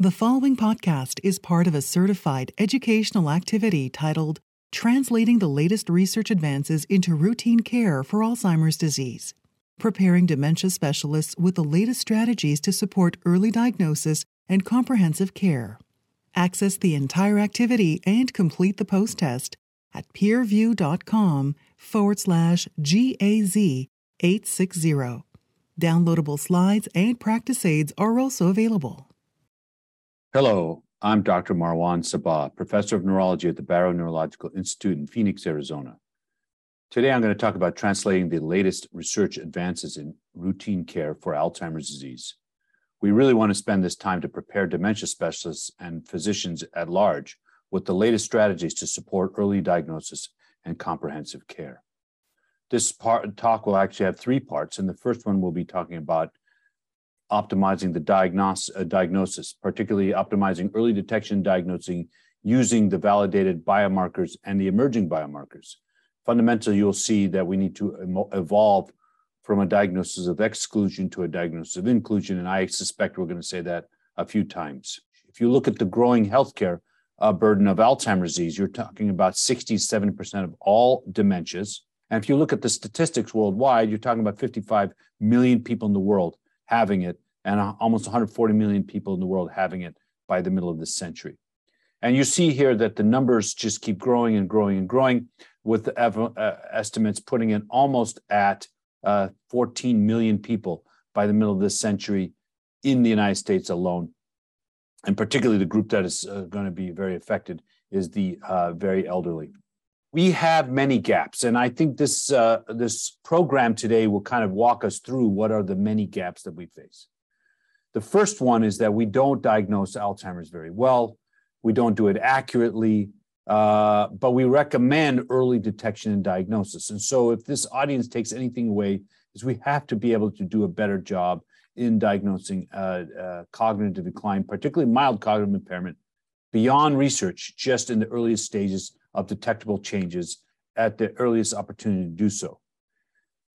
The following podcast is part of a certified educational activity titled Translating the Latest Research Advances into Routine Care for Alzheimer's Disease, preparing dementia specialists with the latest strategies to support early diagnosis and comprehensive care. Access the entire activity and complete the post test at peerview.com forward slash GAZ 860. Downloadable slides and practice aids are also available. Hello, I'm Dr. Marwan Sabbagh, professor of neurology at the Barrow Neurological Institute in Phoenix, Arizona. Today, I'm going to talk about translating the latest research advances in routine care for Alzheimer's disease. We really want to spend this time to prepare dementia specialists and physicians at large with the latest strategies to support early diagnosis and comprehensive care. This part, talk will actually have three parts, and the first one we'll be talking about optimizing the diagnos- uh, diagnosis, particularly optimizing early detection diagnosing using the validated biomarkers and the emerging biomarkers. Fundamentally, you'll see that we need to evolve from a diagnosis of exclusion to a diagnosis of inclusion, and I suspect we're going to say that a few times. If you look at the growing healthcare uh, burden of Alzheimer's disease, you're talking about 67% of all dementias, and if you look at the statistics worldwide, you're talking about 55 million people in the world having it, and almost 140 million people in the world having it by the middle of this century. And you see here that the numbers just keep growing and growing and growing, with the uh, estimates putting it almost at uh, 14 million people by the middle of this century in the United States alone. And particularly the group that is uh, going to be very affected is the uh, very elderly we have many gaps, and I think this uh, this program today will kind of walk us through what are the many gaps that we face. The first one is that we don't diagnose Alzheimer's very well, we don't do it accurately, uh, but we recommend early detection and diagnosis. And so, if this audience takes anything away, is we have to be able to do a better job in diagnosing uh, uh cognitive decline, particularly mild cognitive impairment, beyond research, just in the earliest stages of detectable changes at the earliest opportunity to do so.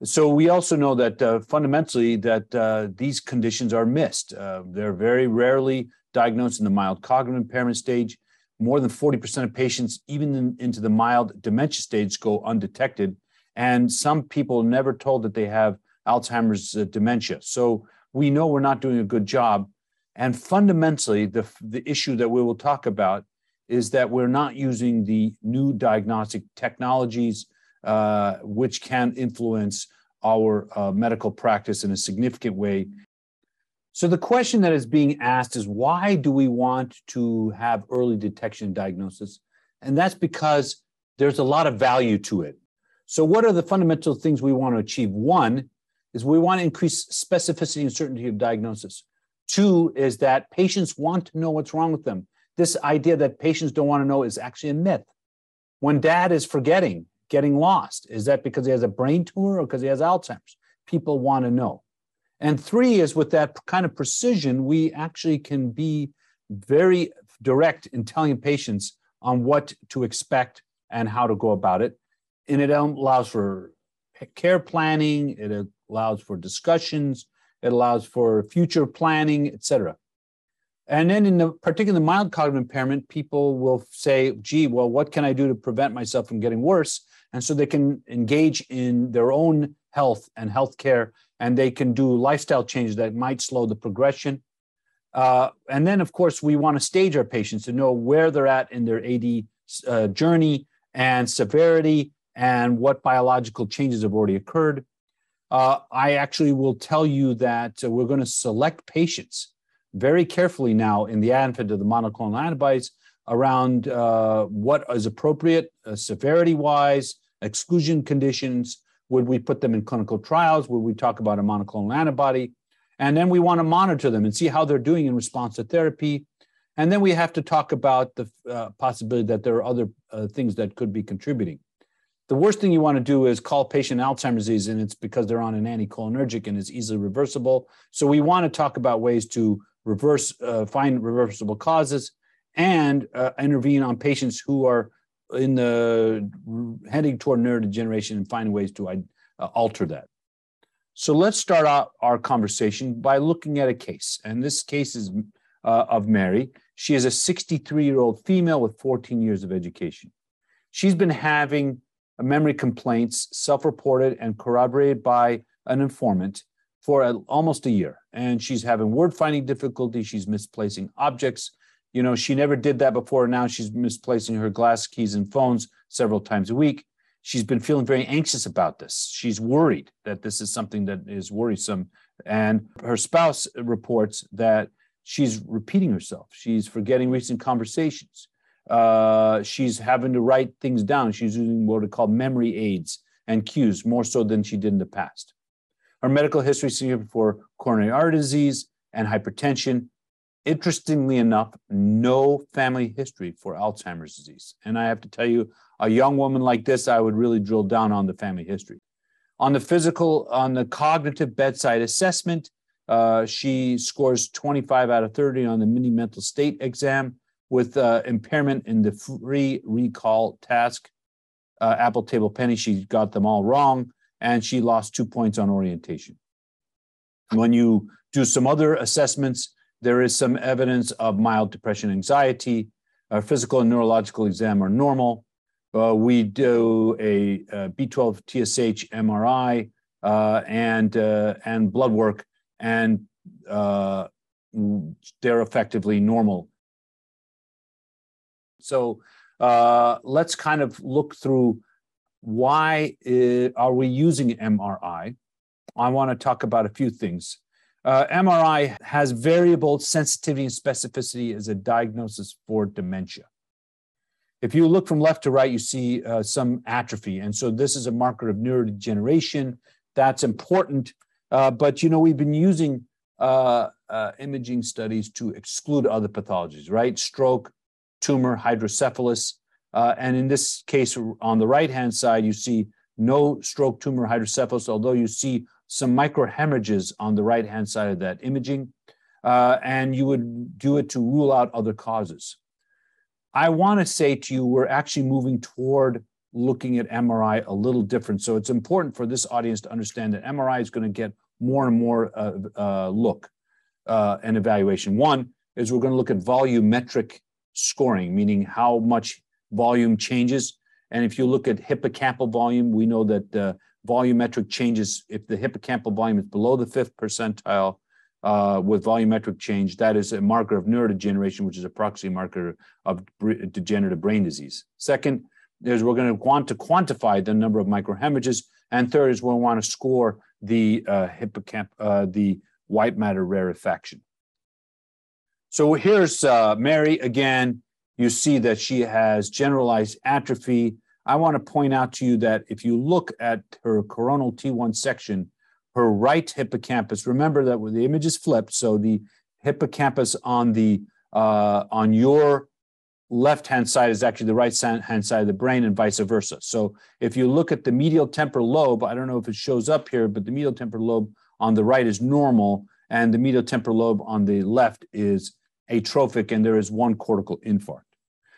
So we also know that uh, fundamentally that uh, these conditions are missed. Uh, they're very rarely diagnosed in the mild cognitive impairment stage. More than 40% of patients, even in, into the mild dementia stage, go undetected. And some people never told that they have Alzheimer's uh, dementia. So we know we're not doing a good job. And fundamentally, the, the issue that we will talk about is that we're not using the new diagnostic technologies, uh, which can influence our uh, medical practice in a significant way. So, the question that is being asked is why do we want to have early detection diagnosis? And that's because there's a lot of value to it. So, what are the fundamental things we want to achieve? One is we want to increase specificity and certainty of diagnosis. Two is that patients want to know what's wrong with them this idea that patients don't want to know is actually a myth. When dad is forgetting, getting lost, is that because he has a brain tumor or because he has Alzheimer's? People want to know. And three is with that kind of precision, we actually can be very direct in telling patients on what to expect and how to go about it. And it allows for care planning, it allows for discussions, it allows for future planning, et cetera. And then in the particular mild cognitive impairment, people will say, gee, well, what can I do to prevent myself from getting worse? And so they can engage in their own health and health care, and they can do lifestyle changes that might slow the progression. Uh, and then, of course, we want to stage our patients to know where they're at in their AD uh, journey and severity and what biological changes have already occurred. Uh, I actually will tell you that uh, we're going to select patients very carefully now in the advent of the monoclonal antibodies around uh, what is appropriate uh, severity wise, exclusion conditions. Would we put them in clinical trials? Would we talk about a monoclonal antibody? And then we want to monitor them and see how they're doing in response to therapy. And then we have to talk about the uh, possibility that there are other uh, things that could be contributing. The worst thing you want to do is call patient Alzheimer's disease and it's because they're on an anticholinergic and it's easily reversible. So we want to talk about ways to reverse, uh, find reversible causes, and uh, intervene on patients who are in the heading toward neurodegeneration and find ways to uh, alter that. So let's start out our conversation by looking at a case. And this case is uh, of Mary. She is a 63 year old female with 14 years of education. She's been having memory complaints, self reported and corroborated by an informant for a, almost a year. And she's having word finding difficulty. She's misplacing objects. You know, she never did that before. Now she's misplacing her glass keys and phones several times a week. She's been feeling very anxious about this. She's worried that this is something that is worrisome. And her spouse reports that she's repeating herself. She's forgetting recent conversations. Uh, she's having to write things down. She's using what are called memory aids and cues more so than she did in the past. Her medical history is for coronary artery disease and hypertension. Interestingly enough, no family history for Alzheimer's disease. And I have to tell you, a young woman like this, I would really drill down on the family history. On the physical, on the cognitive bedside assessment, uh, she scores 25 out of 30 on the mini mental state exam with uh, impairment in the free recall task. Uh, Apple Table Penny, she got them all wrong, and she lost two points on orientation. When you do some other assessments, there is some evidence of mild depression, anxiety. Our physical and neurological exam are normal. Uh, we do a a B12 TSH MRI uh, and uh, and blood work, and uh, they're effectively normal so uh, let's kind of look through why it, are we using MRI. I want to talk about a few things. Uh, MRI has variable sensitivity and specificity as a diagnosis for dementia. If you look from left to right, you see uh, some atrophy. And so this is a marker of neurodegeneration. That's important. Uh, but, you know, we've been using uh, uh, imaging studies to exclude other pathologies, right? Stroke, tumor, hydrocephalus. Uh, and in this case, on the right hand side, you see no stroke tumor hydrocephalus, although you see some microhemorrhages on the right hand side of that imaging. Uh, and you would do it to rule out other causes. I want to say to you, we're actually moving toward looking at MRI a little different. So it's important for this audience to understand that MRI is going to get more and more uh, uh, look uh, and evaluation. One is we're going to look at volumetric scoring, meaning how much volume changes. And if you look at hippocampal volume, we know that uh, volumetric changes, if the hippocampal volume is below the fifth percentile uh, with volumetric change, that is a marker of neurodegeneration, which is a proxy marker of degenerative brain disease. Second is we're going to want to quantify the number of microhemorrhages. And third is we want to score the uh, hippocamp, uh, the white matter rarefaction. So here's uh, Mary again. You see that she has generalized atrophy. I want to point out to you that if you look at her coronal T1 section, her right hippocampus, remember that the image is flipped, so the hippocampus on the uh, on your left hand side is actually the right hand side of the brain and vice versa. So if you look at the medial temporal lobe, I don't know if it shows up here, but the medial temporal lobe on the right is normal and the medial temporal lobe on the left is atrophic and there is one cortical infarct.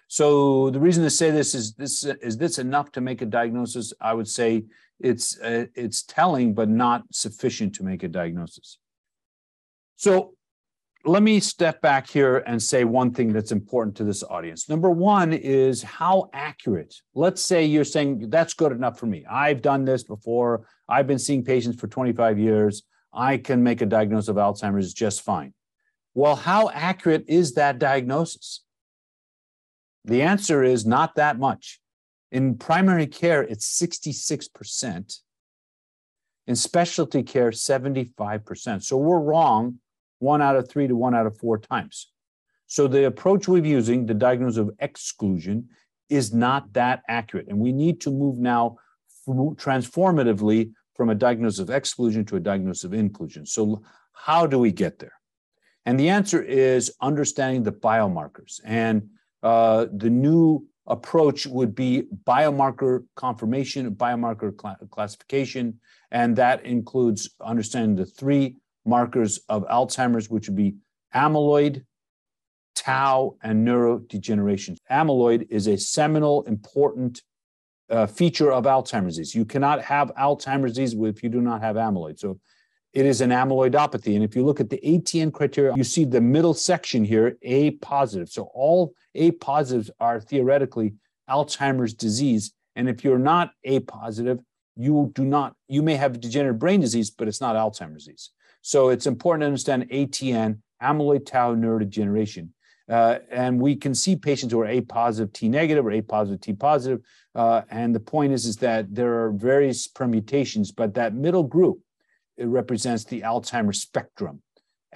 So the reason to say this is this is this enough to make a diagnosis? I would say it's uh, it's telling, but not sufficient to make a diagnosis. So let me step back here and say one thing that's important to this audience. Number one is how accurate. Let's say you're saying that's good enough for me. I've done this before. I've been seeing patients for 25 years. I can make a diagnosis of Alzheimer's just fine. Well, how accurate is that diagnosis? The answer is not that much. In primary care, it's 66%. In specialty care, 75%. So we're wrong one out of three to one out of four times. So the approach we're using, the diagnosis of exclusion, is not that accurate. And we need to move now transformatively from a diagnosis of exclusion to a diagnosis of inclusion. So, how do we get there? And the answer is understanding the biomarkers. And uh, the new approach would be biomarker confirmation, biomarker cl- classification, and that includes understanding the three markers of Alzheimer's, which would be amyloid, tau, and neurodegeneration. Amyloid is a seminal, important uh, feature of Alzheimer's disease. You cannot have Alzheimer's disease if you do not have amyloid. So it is an amyloidopathy. And if you look at the ATN criteria, you see the middle section here, A positive. So all A positives are theoretically Alzheimer's disease. And if you're not A positive, you do not, you may have degenerative brain disease, but it's not Alzheimer's disease. So it's important to understand ATN, amyloid tau neurodegeneration. Uh, and we can see patients who are A positive, T negative, or A positive, T positive. Uh, and the point is, is that there are various permutations, but that middle group, it represents the Alzheimer's spectrum.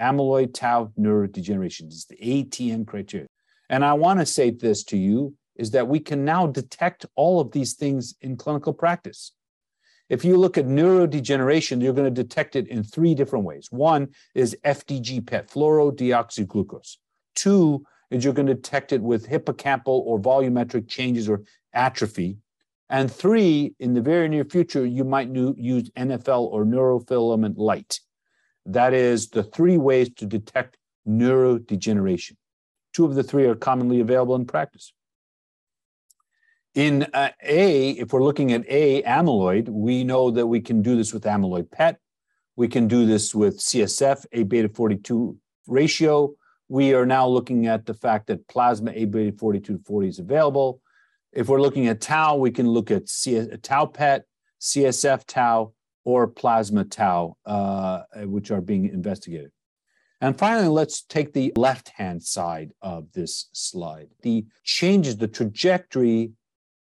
Amyloid tau neurodegeneration is the ATN criteria. And I want to say this to you is that we can now detect all of these things in clinical practice. If you look at neurodegeneration, you're going to detect it in three different ways. One is FDG PET, fluorodeoxyglucose. Two is you're going to detect it with hippocampal or volumetric changes or atrophy. And three, in the very near future, you might use NFL or neurofilament light. That is the three ways to detect neurodegeneration. Two of the three are commonly available in practice. In uh, A, if we're looking at A, amyloid, we know that we can do this with amyloid PET. We can do this with CSF, A beta 42 ratio. We are now looking at the fact that plasma A beta 42 to 40 is available. If we're looking at tau, we can look at C- tau PET, CSF tau, or plasma tau, uh, which are being investigated. And finally, let's take the left hand side of this slide. The changes, the trajectory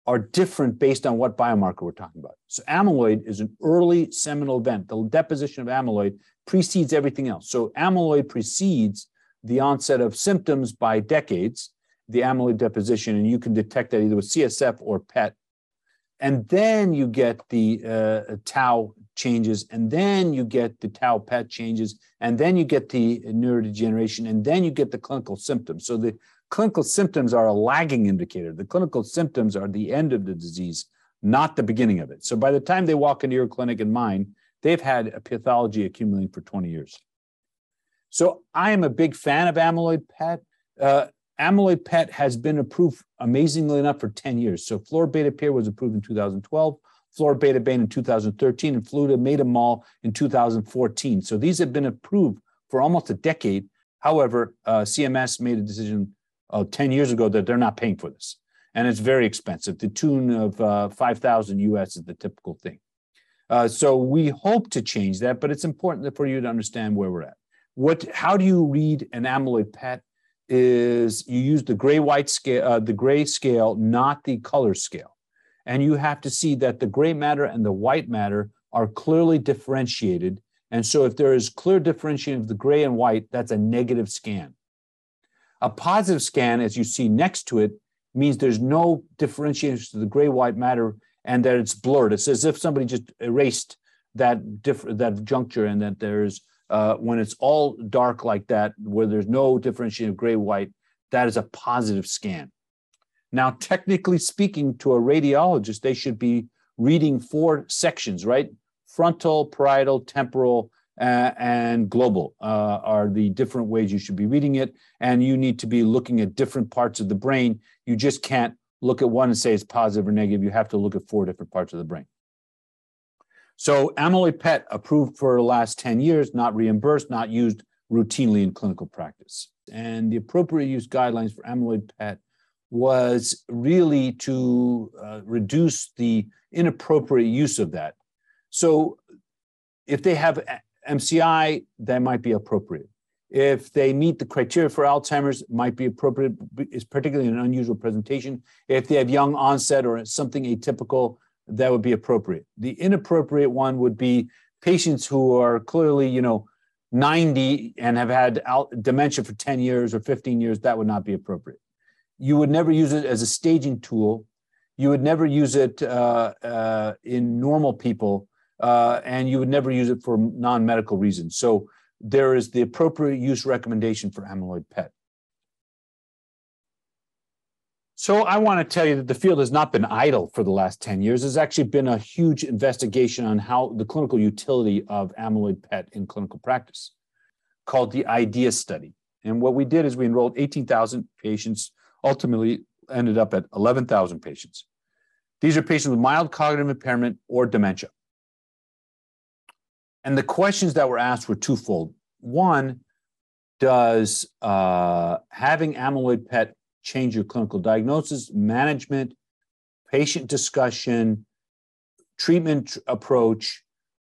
are different based on what biomarker we're talking about. So, amyloid is an early seminal event. The deposition of amyloid precedes everything else. So, amyloid precedes the onset of symptoms by decades, the amyloid deposition, and you can detect that either with CSF or PET. And then you get the uh, tau changes, and then you get the tau PET changes, and then you get the neurodegeneration, and then you get the clinical symptoms. So the clinical symptoms are a lagging indicator. The clinical symptoms are the end of the disease, not the beginning of it. So by the time they walk into your clinic and mine, they've had a pathology accumulating for 20 years. So I am a big fan of amyloid PET. Uh, amyloid PET has been approved amazingly enough for 10 years. So florbetapir was approved in 2012, florbetaben in 2013, and flutemetamol in 2014. So these have been approved for almost a decade. However, uh, CMS made a decision uh, 10 years ago that they're not paying for this. And it's very expensive. The tune of uh, 5,000 US is the typical thing. Uh, so we hope to change that, but it's important for you to understand where we're at. What, how do you read an amyloid PET? Is you use the gray white scale, uh, the gray scale, not the color scale. And you have to see that the gray matter and the white matter are clearly differentiated. And so if there is clear differentiation of the gray and white, that's a negative scan. A positive scan, as you see next to it, means there's no differentiation to the gray white matter and that it's blurred. It's as if somebody just erased that diff- that juncture and that there's uh, when it's all dark like that, where there's no differentiation of gray white, that is a positive scan. Now, technically speaking, to a radiologist, they should be reading four sections, right? Frontal, parietal, temporal, uh, and global uh, are the different ways you should be reading it. And you need to be looking at different parts of the brain. You just can't look at one and say it's positive or negative. You have to look at four different parts of the brain. So amyloid PET approved for the last 10 years, not reimbursed, not used routinely in clinical practice. And the appropriate use guidelines for amyloid PET was really to uh, reduce the inappropriate use of that. So if they have MCI, that might be appropriate. If they meet the criteria for Alzheimer's, might be appropriate, is particularly an unusual presentation. If they have young onset or something atypical, that would be appropriate. The inappropriate one would be patients who are clearly, you know, 90 and have had dementia for 10 years or 15 years, that would not be appropriate. You would never use it as a staging tool. You would never use it uh, uh, in normal people uh, and you would never use it for non-medical reasons. So there is the appropriate use recommendation for amyloid PET. So I want to tell you that the field has not been idle for the last 10 years. There's actually been a huge investigation on how the clinical utility of amyloid PET in clinical practice called the IDEA study. And what we did is we enrolled 18,000 patients, ultimately ended up at 11,000 patients. These are patients with mild cognitive impairment or dementia. And the questions that were asked were twofold. One, does uh, having amyloid PET change your clinical diagnosis, management, patient discussion, treatment approach,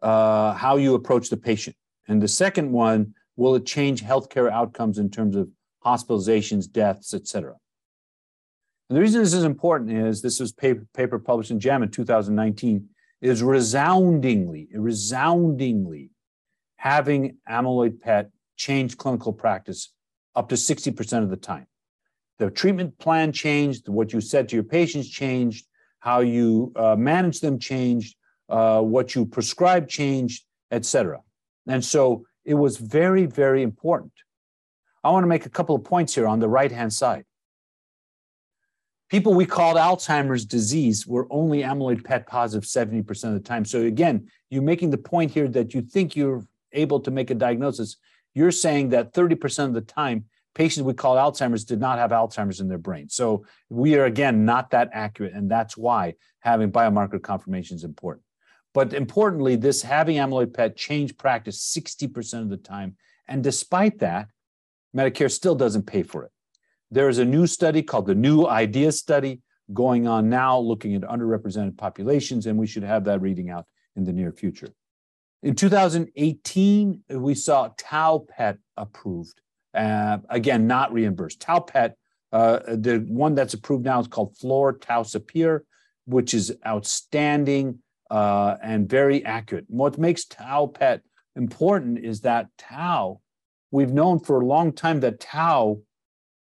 uh, how you approach the patient? And the second one, will it change healthcare outcomes in terms of hospitalizations, deaths, et cetera? And the reason this is important is this was paper, paper published in JAMA in 2019 is resoundingly, resoundingly having amyloid PET change clinical practice up to 60% of the time. The treatment plan changed, what you said to your patients changed, how you uh, manage them changed, uh, what you prescribe changed, et cetera. And so it was very, very important. I want to make a couple of points here on the right hand side people we called Alzheimer's disease were only amyloid PET positive 70% of the time. So again, you're making the point here that you think you're able to make a diagnosis. You're saying that 30% of the time, patients we call Alzheimer's did not have Alzheimer's in their brain. So we are again not that accurate, and that's why having biomarker confirmation is important. But importantly, this having amyloid PET changed practice 60% of the time. And despite that, Medicare still doesn't pay for it. There is a new study called the New Idea Study going on now, looking at underrepresented populations, and we should have that reading out in the near future. In 2018, we saw Tau PET approved. Uh, again, not reimbursed. Tau PET, uh, the one that's approved now is called flortaucipir, which is outstanding uh, and very accurate. What makes Tau PET important is that Tau, we've known for a long time that Tau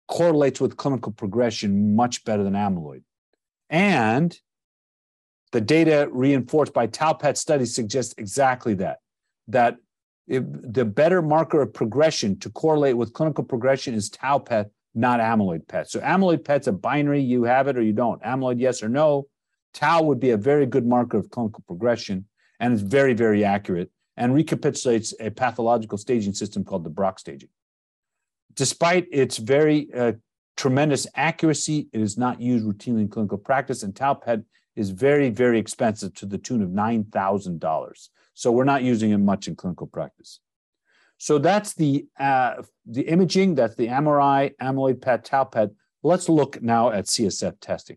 correlates with clinical progression much better than amyloid. And the data reinforced by tau PET studies suggests exactly that, that the better marker of progression to correlate with clinical progression is tau PET, not amyloid PET. So amyloid PET's a binary, you have it or you don't. Amyloid, yes or no. Tau would be a very good marker of clinical progression and it's very, very accurate and recapitulates a pathological staging system called the Braak staging. Despite its very uh, tremendous accuracy, it is not used routinely in clinical practice, and tau PET is very, very expensive to the tune of $9,000. So we're not using it much in clinical practice. So that's the, uh, the imaging, that's the MRI, amyloid PET, tau PET. Let's look now at CSF testing.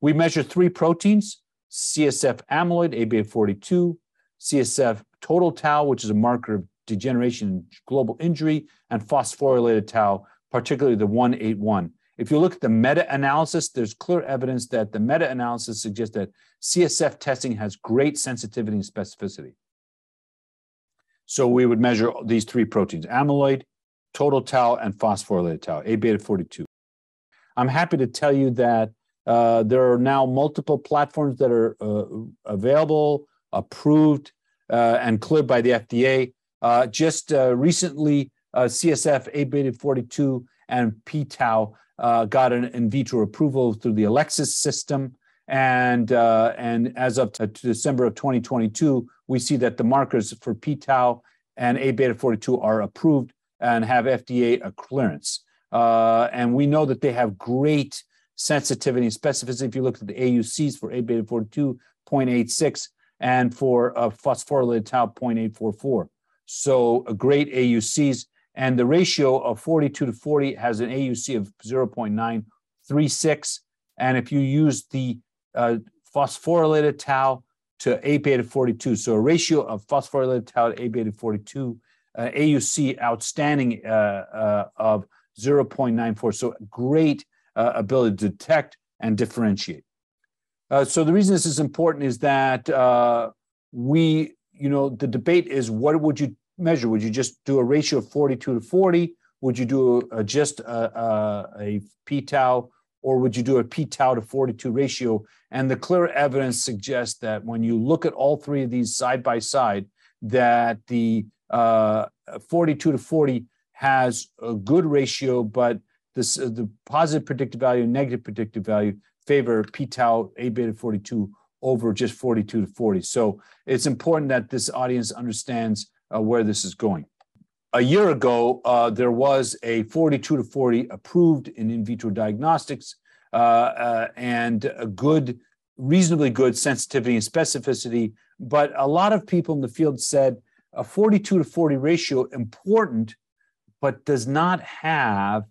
We measure three proteins, CSF amyloid, A-beta42, CSF total tau, which is a marker of degeneration and global injury, and phosphorylated tau, particularly the 181. If you look at the meta analysis, there's clear evidence that the meta analysis suggests that CSF testing has great sensitivity and specificity. So we would measure these three proteins amyloid, total tau, and phosphorylated tau, A beta 42. I'm happy to tell you that uh, there are now multiple platforms that are uh, available, approved, uh, and cleared by the FDA uh, just uh, recently, uh, CSF A beta 42 and p tau uh, got an in vitro approval through the Elecsys system. And, uh, and as of t- December of 2022, we see that the markers for p tau and A beta 42 are approved and have FDA clearance. and we know that they have great sensitivity and specificity. If you look at the AUCs for A beta 42, 0.86, and for uh, phosphorylated tau, 0.844. So a great AUCs. And the ratio of 42 to 40 has an AUC of 0.936. And if you use the uh, phosphorylated tau to A beta 42, so a ratio of phosphorylated tau to A beta 42, uh, AUC outstanding uh, uh of 0.94. So great uh, ability to detect and differentiate. Uh, so the reason this is important is that we you know, the debate is what would you measure? Would you just do a ratio of 42 to 40? Would you do a, just a, a, a p-tau or would you do a p-tau to 42 ratio? And the clear evidence suggests that when you look at all three of these side by side, that the uh, 42 to 40 has a good ratio, but this, uh, the positive predictive value and negative predictive value favor p-tau a beta 42 over just 42 to 40. So it's important that this audience understands uh, where this is going. A year ago, uh, there was a 42 to 40 approved in in vitro diagnostics uh, uh and a good reasonably good sensitivity and specificity, but a lot of people in the field said a 42 to 40 ratio important, but does not have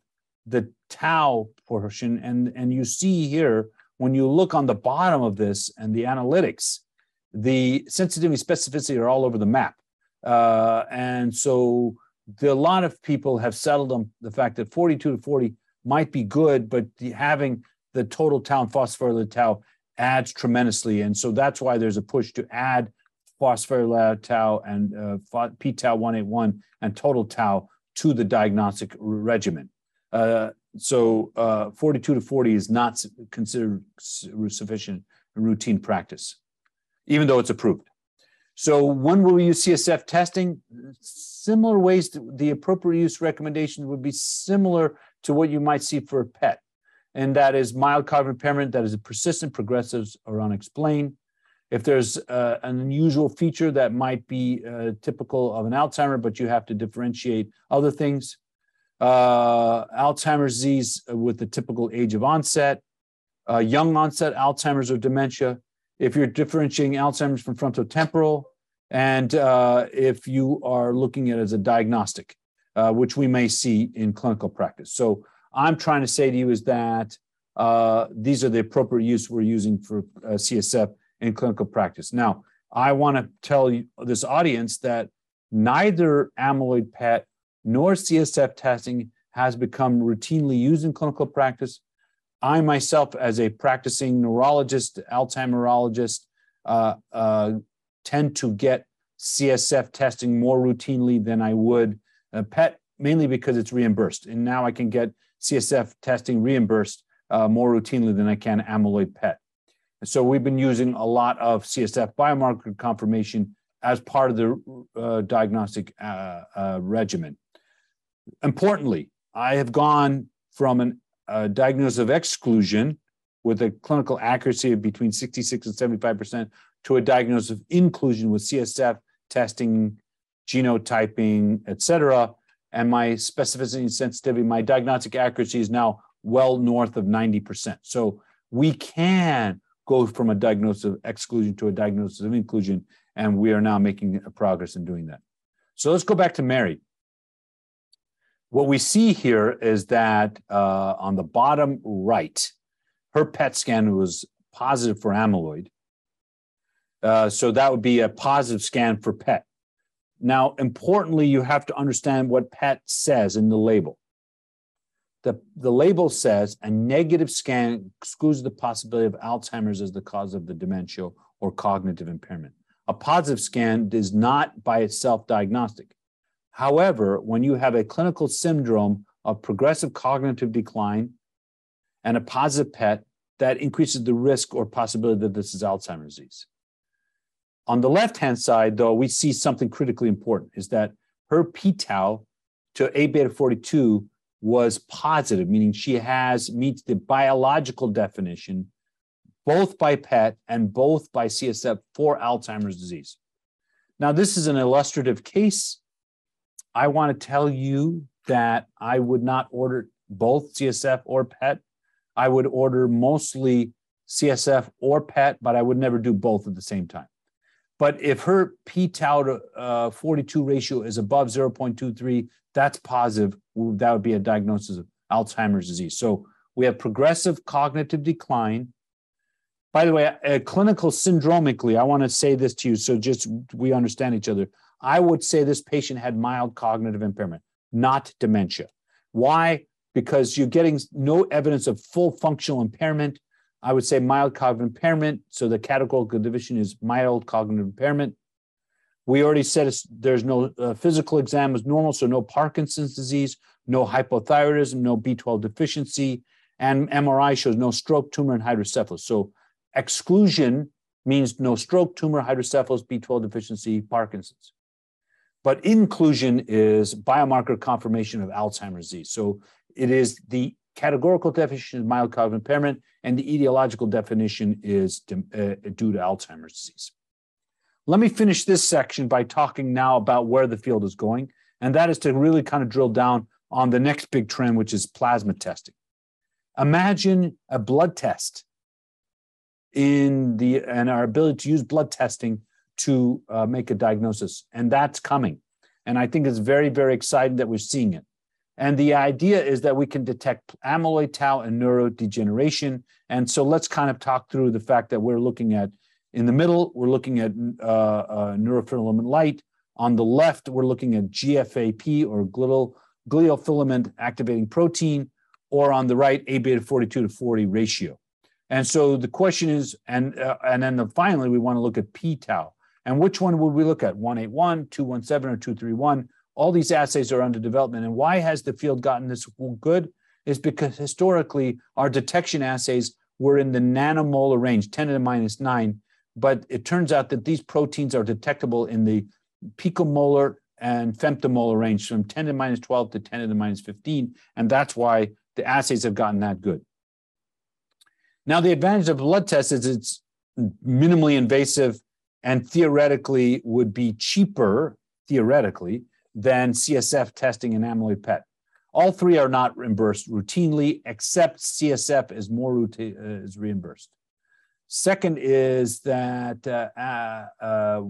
the tau portion. And, and you see here, when you look on the bottom of this and the analytics, the sensitivity specificity are all over the map. Uh, and so the, a lot of people have settled on the fact that 42 to 40 might be good, but the, having the total and phosphorylated tau adds tremendously. And so that's why there's a push to add phosphorylated tau and uh, p-tau 181 and total tau to the diagnostic regimen. Uh, so uh, 42 to 40 is not considered sufficient routine practice, even though it's approved. So when will we use CSF testing? Similar ways, to, the appropriate use recommendations would be similar to what you might see for a PET. And that is mild cognitive impairment that is persistent, progressive, or unexplained. If there's uh, an unusual feature that might be uh, typical of an Alzheimer, but you have to differentiate other things, uh, Alzheimer's disease with the typical age of onset, uh, young onset Alzheimer's or dementia, if you're differentiating Alzheimer's from frontotemporal, and uh, if you are looking at it as a diagnostic, uh, which we may see in clinical practice. So I'm trying to say to you is that uh, these are the appropriate use we're using for uh, CSF in clinical practice. Now, I want to tell you, this audience that neither amyloid PET nor CSF testing has become routinely used in clinical practice. I myself, as a practicing neurologist, Alzheimerologist, uh, uh, tend to get CSF testing more routinely than I would uh, PET, mainly because it's reimbursed. And now I can get CSF testing reimbursed uh, more routinely than I can amyloid PET. so we've been using a lot of CSF biomarker confirmation as part of the uh, diagnostic uh, regimen. Importantly, I have gone from an, a diagnosis of exclusion with a clinical accuracy of between 66 and 75% to a diagnosis of inclusion with CSF testing, genotyping, et cetera. And my specificity and sensitivity, my diagnostic accuracy is now well north of 90%. So we can go from a diagnosis of exclusion to a diagnosis of inclusion, and we are now making progress in doing that. So let's go back to Mary. What we see here is that uh, on the bottom right, her PET scan was positive for amyloid. Uh, so that would be a positive scan for PET. Now, importantly, you have to understand what PET says in the label. The, the label says a negative scan excludes the possibility of Alzheimer's as the cause of the dementia or cognitive impairment. A positive scan is not by itself diagnostic. However, when you have a clinical syndrome of progressive cognitive decline and a positive PET, that increases the risk or possibility that this is Alzheimer's disease. On the left hand side, though, we see something critically important is that her p tau to A beta 42 was positive, meaning she has meets the biological definition both by PET and both by CSF for Alzheimer's disease. Now, this is an illustrative case I want to tell you that I would not order both CSF or PET. I would order mostly CSF or PET, but I would never do both at the same time. But if her p tau to uh, 42 ratio is above 0.23, that's positive. That would be a diagnosis of Alzheimer's disease. So we have progressive cognitive decline. By the way, uh, clinical syndromically, I want to say this to you so just we understand each other. I would say this patient had mild cognitive impairment, not dementia. Why? Because you're getting no evidence of full functional impairment. I would say mild cognitive impairment. So the categorical division is mild cognitive impairment. We already said there's no uh, physical exam is normal, so no Parkinson's disease, no hypothyroidism, no B12 deficiency, and MRI shows no stroke, tumor, and hydrocephalus. So exclusion means no stroke, tumor, hydrocephalus, B12 deficiency, Parkinson's. But inclusion is biomarker confirmation of Alzheimer's disease. So it is the categorical definition of mild cognitive impairment, and the etiological definition is uh, due to Alzheimer's disease. Let me finish this section by talking now about where the field is going, and that is to really kind of drill down on the next big trend, which is plasma testing. Imagine a blood test in the and our ability to use blood testing to uh, make a diagnosis, and that's coming. And I think it's very, very exciting that we're seeing it. And the idea is that we can detect amyloid tau and neurodegeneration. And so let's kind of talk through the fact that we're looking at in the middle, we're looking at uh, uh, neurofilament light. On the left, we're looking at GFAP or glial, filament activating protein, or on the right, A beta 42 to 40 ratio. And so the question is, and uh, and then the, finally, we want to look at p tau. And which one would we look at? 181, 217, or 231? All these assays are under development. And why has the field gotten this good? Is because historically our detection assays were in the nanomolar range, 10 to the minus 9. But it turns out that these proteins are detectable in the picomolar and femtomolar range from 10 to the minus 12 to 10 to the minus 15. And that's why the assays have gotten that good. Now, the advantage of blood tests is it's minimally invasive and theoretically would be cheaper, theoretically, than CSF testing and amyloid PET. All three are not reimbursed routinely, except CSF is more routine, uh, is reimbursed. Second is that uh, uh, uh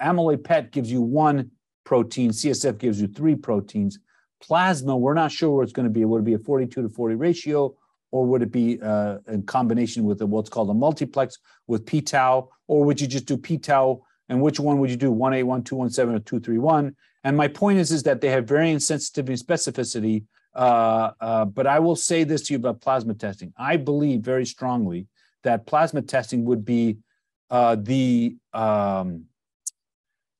amyloid PET gives you one protein, CSF gives you three proteins. Plasma, we're not sure what it's going to be. Would it be a 42 to 40 ratio, or would it be uh, in combination with what's called a multiplex with p-tau, or would you just do p-tau? And which one would you do, 181, 217, or 231? And my point is, is that they have varying sensitivity and specificity. Uh, uh, but I will say this to you about plasma testing. I believe very strongly that plasma testing would be uh, the um,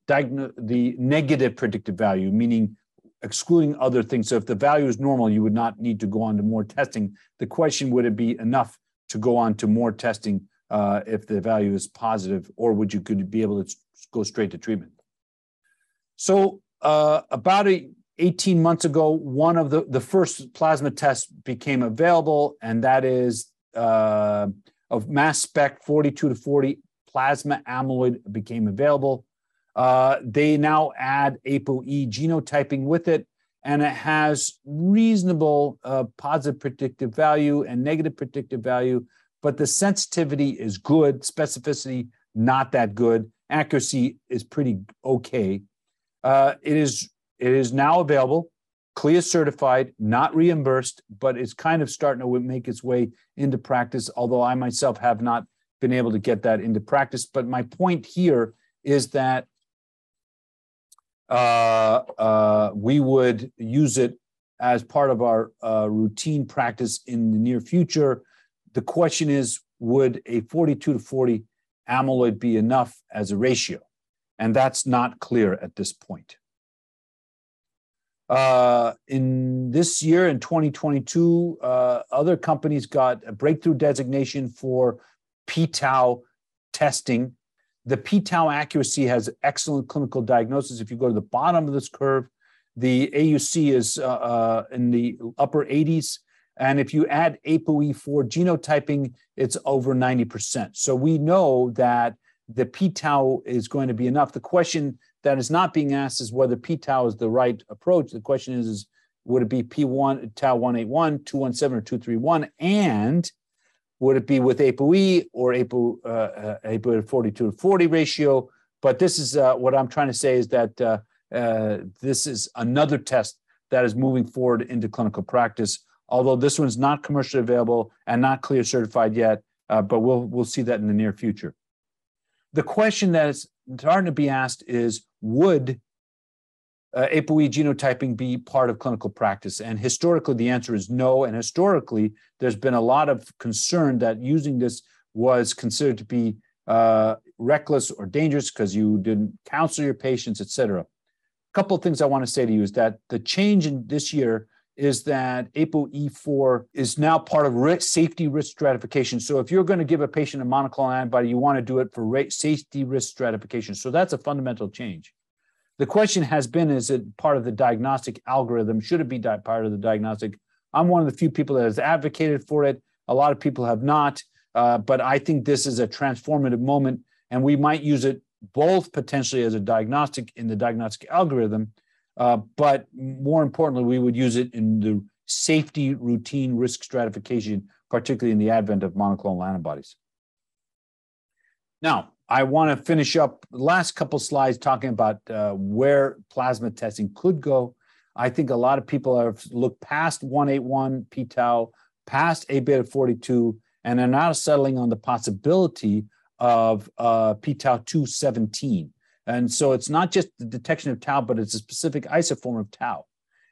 the negative predictive value, meaning excluding other things. So if the value is normal, you would not need to go on to more testing. The question would it be enough to go on to more testing uh, if the value is positive, or would you could be able to go straight to treatment? So uh, about a, 18 months ago, one of the, the first plasma tests became available, and that is uh, of mass spec 42 to 40 plasma amyloid became available. Uh, they now add ApoE genotyping with it, and it has reasonable uh, positive predictive value and negative predictive value, but the sensitivity is good, specificity not that good, accuracy is pretty okay. Uh, it is it is now available, CLIA certified, not reimbursed, but it's kind of starting to make its way into practice. Although I myself have not been able to get that into practice. But my point here is that we would use it as part of our uh, routine practice in the near future. The question is, would a 42 to 40 amyloid be enough as a ratio? And that's not clear at this point. Uh, in this year, in 2022, uh, other companies got a breakthrough designation for p-tau testing the p-tau accuracy has excellent clinical diagnosis. If you go to the bottom of this curve, the AUC is uh, uh, in the upper 80s. And if you add ApoE4 genotyping, it's over 90%. So we know that the p-tau is going to be enough. The question that is not being asked is whether p-tau is the right approach. The question is, is would it be p1 tau 181, 217, or 231? And would it be with ApoE or APO, uh, uh, APO 42 to 40 ratio? But this is uh, what I'm trying to say is that uh, uh, this is another test that is moving forward into clinical practice. Although this one's not commercially available and not CLIA certified yet, uh, but we'll we'll see that in the near future. The question that is starting to be asked is: Would uh, ApoE genotyping be part of clinical practice? And historically, the answer is no. And historically, there's been a lot of concern that using this was considered to be uh, reckless or dangerous because you didn't counsel your patients, et cetera. A couple of things I want to say to you is that the change in this year is that ApoE4 is now part of risk, safety risk stratification. So if you're going to give a patient a monoclonal antibody, you want to do it for safety risk stratification. So that's a fundamental change. The question has been is it part of the diagnostic algorithm? Should it be part of the diagnostic? I'm one of the few people that has advocated for it. A lot of people have not. Uh, but I think this is a transformative moment, and we might use it both potentially as a diagnostic in the diagnostic algorithm, uh, but more importantly, we would use it in the safety routine risk stratification, particularly in the advent of monoclonal antibodies. Now, I want to finish up the last couple slides talking about uh, where plasma testing could go. I think a lot of people have looked past 181 p tau, past A beta 42, and are now settling on the possibility of uh, p tau 217. And so it's not just the detection of tau, but it's a specific isoform of tau.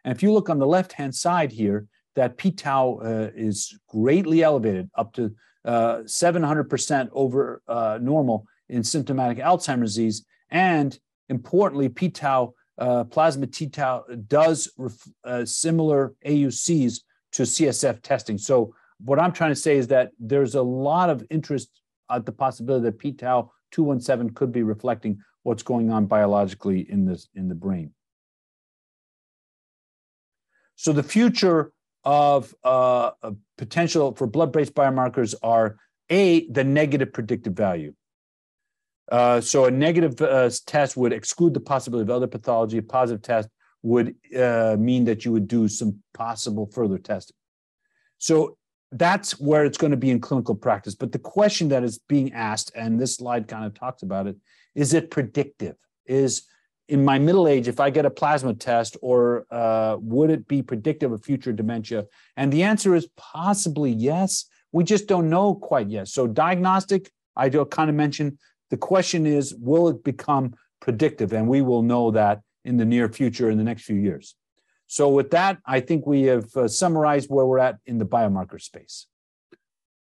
And if you look on the left hand side here, that p tau uh, is greatly elevated up to uh, 700% over uh, normal in symptomatic Alzheimer's disease. And importantly, p tau, uh, plasma t tau, does ref- uh, similar AUCs to CSF testing. So, what I'm trying to say is that there's a lot of interest at the possibility that p tau 217 could be reflecting what's going on biologically in this in the brain. So the future of uh, potential for blood-based biomarkers are a the negative predictive value. Uh, so a negative uh, test would exclude the possibility of other pathology. A positive test would uh, mean that you would do some possible further testing. So that's where it's going to be in clinical practice. But the question that is being asked, and this slide kind of talks about it, is it predictive? Is in my middle age, if I get a plasma test, or uh, would it be predictive of future dementia? And the answer is possibly yes. We just don't know quite yet. So, diagnostic, I do kind of mention. The question is, will it become predictive? And we will know that in the near future, in the next few years. So, with that, I think we have uh, summarized where we're at in the biomarker space.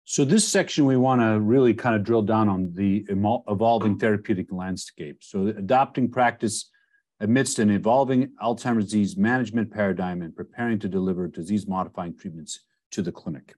So, this section, we want to really kind of drill down on the evolving therapeutic landscape. So, adopting practice amidst an evolving Alzheimer's disease management paradigm and preparing to deliver disease modifying treatments to the clinic.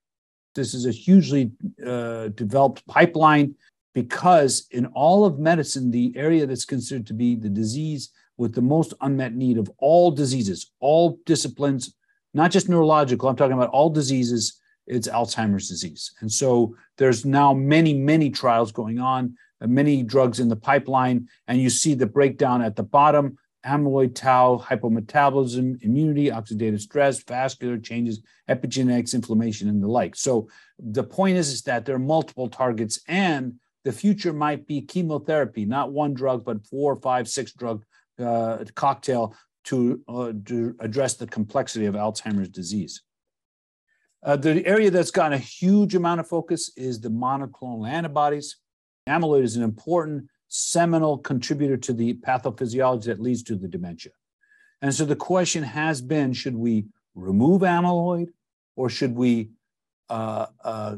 This is a hugely uh, developed pipeline because in all of medicine, the area that's considered to be the disease with the most unmet need of all diseases, all disciplines, not just neurological, I'm talking about all diseases, it's Alzheimer's disease. And so there's now many, many trials going on, uh, many drugs in the pipeline, and you see the breakdown at the bottom amyloid tau, hypometabolism, immunity, oxidative stress, vascular changes, epigenetics, inflammation, and the like. So the point is, is that there are multiple targets, and the future might be chemotherapy, not one drug, but four, five, six drug uh, cocktail to, uh, to address the complexity of Alzheimer's disease. Uh, the area that's gotten a huge amount of focus is the monoclonal antibodies. Amyloid is an important seminal contributor to the pathophysiology that leads to the dementia. And so the question has been should we remove amyloid or should we uh, uh,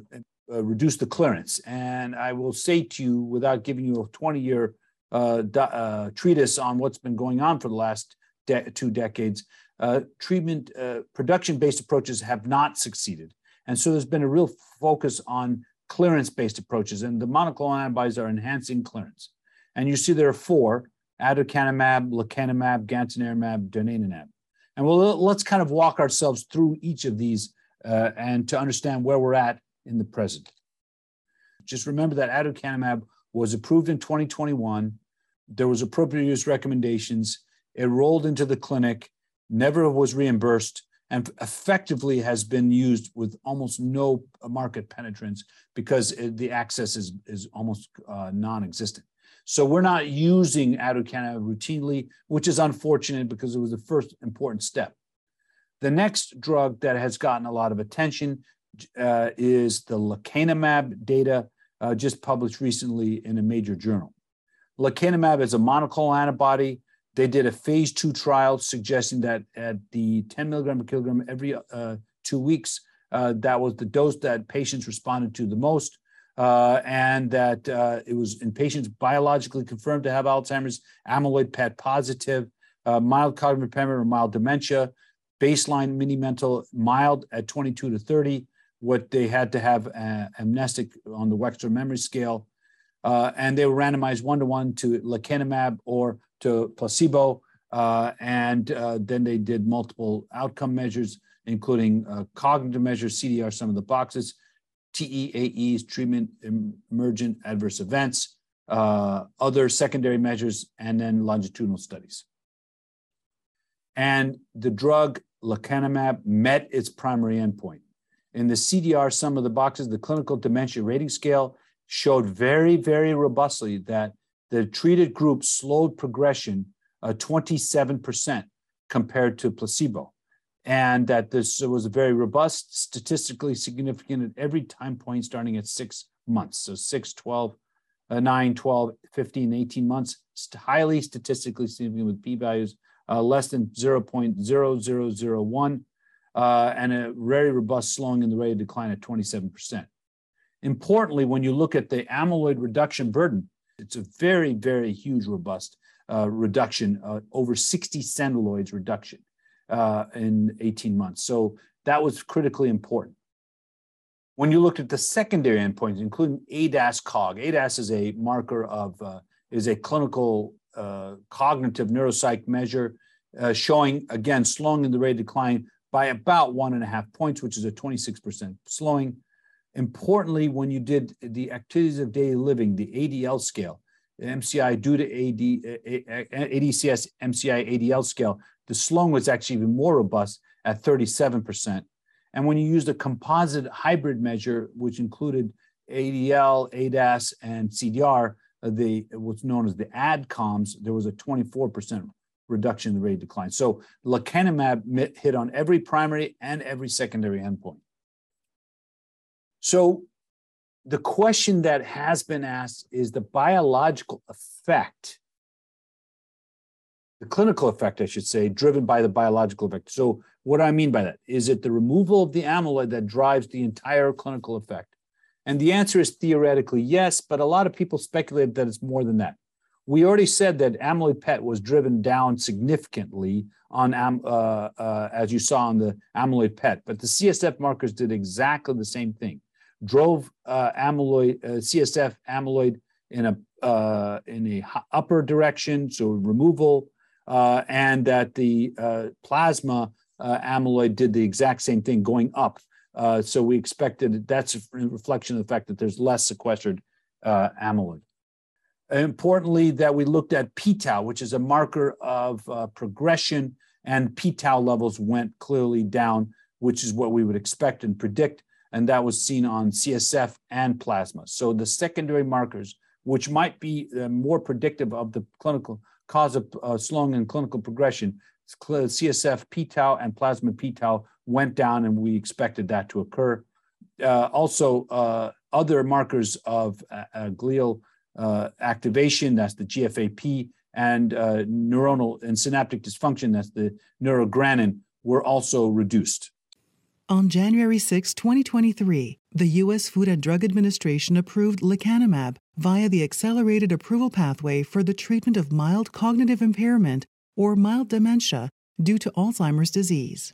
uh, reduce the clearance? And I will say to you, without giving you a 20 year uh, uh, treatise on what's been going on for the last de- two decades, uh, treatment production based approaches have not succeeded. And so there's been a real focus on clearance based approaches, and the monoclonal antibodies are enhancing clearance. And you see there are four, aducanumab, lecanemab, gantenerumab, donanemab. And well, let's kind of walk ourselves through each of these uh, and to understand where we're at in the present. Just remember that aducanumab was approved in 2021. There was appropriate use recommendations. It rolled into the clinic, never was reimbursed, and effectively has been used with almost no market penetrance because the access is, is almost uh, non-existent. So we're not using aducanumab routinely, which is unfortunate because it was the first important step. The next drug that has gotten a lot of attention uh, is the lecanemab data uh, just published recently in a major journal. Lecanemab is a monoclonal antibody. They did a phase two trial suggesting that at the 10 milligram per kilogram every uh, two weeks, uh, that was the dose that patients responded to the most uh, and that uh, it was in patients biologically confirmed to have Alzheimer's, amyloid PET positive, mild cognitive impairment or mild dementia, baseline mini mental mild at 22 to 30. What they had to have uh, amnestic on the Wechsler memory scale, uh, and they were randomized one to one to lecanemab or to placebo. Uh, and then they did multiple outcome measures, including cognitive measures, CDR, some of the boxes, TEAEs, treatment emergent adverse events, uh, other secondary measures, and then longitudinal studies. And the drug lecanemab met its primary endpoint. In the CDR, sum of the boxes, the clinical dementia rating scale, showed very, very robustly that the treated group slowed progression uh, 27% compared to placebo. And that this was very robust, statistically significant at every time point starting at six months. So 6, 12, uh, 9, 12, 15, 18 months, highly statistically significant with p values uh, less than 0.0001, uh, and a very robust slowing in the rate of decline at 27%. Importantly, when you look at the amyloid reduction burden, it's a very, very huge, robust uh, reduction, uh, over 60 centiloids reduction uh, in 18 months. So that was critically important. When you looked at the secondary endpoints, including ADAS-Cog, ADAS is a marker of, uh, is a clinical uh, cognitive neuropsych measure showing, again, slowing in the rate of decline by about one and a half points, which is a 26% slowing. Importantly, when you did the activities of daily living, the ADL scale, the MCI due to AD, ADCS MCI ADL scale, the slowing was actually even more robust at 37%. And when you used a composite hybrid measure, which included ADL, ADAS, and CDR, uh, the what's known as the ADCOMS, there was a 24% reduction in the rate of decline. So lecanemab hit on every primary and every secondary endpoint. So the question that has been asked is the biological effect, the clinical effect, I should say, driven by the biological effect. So what do I mean by that? Is it the removal of the amyloid that drives the entire clinical effect? And the answer is theoretically yes, but a lot of people speculate that it's more than that. We already said that amyloid PET was driven down significantly on, uh, uh, as you saw on the amyloid PET, but the CSF markers did exactly the same thing drove uh, amyloid, uh, CSF amyloid in a uh, in a upper direction, so removal, uh, and that the plasma amyloid did the exact same thing, going up. so we expected that's a reflection of the fact that there's less sequestered amyloid. Importantly, that we looked at p-tau, which is a marker of progression, and p-tau levels went clearly down, which is what we would expect and predict and that was seen on CSF and plasma. So the secondary markers, which might be uh, more predictive of the clinical cause of uh, slowing in clinical progression, CSF p-tau and plasma p-tau went down, and we expected that to occur. Uh, also, uh, other markers of uh, uh, activation, that's the GFAP, and neuronal and synaptic dysfunction, that's the neurogranin, were also reduced. On January 6, 2023, the U.S. Food and Drug Administration approved lecanemab via the accelerated approval pathway for the treatment of mild cognitive impairment or mild dementia due to Alzheimer's disease.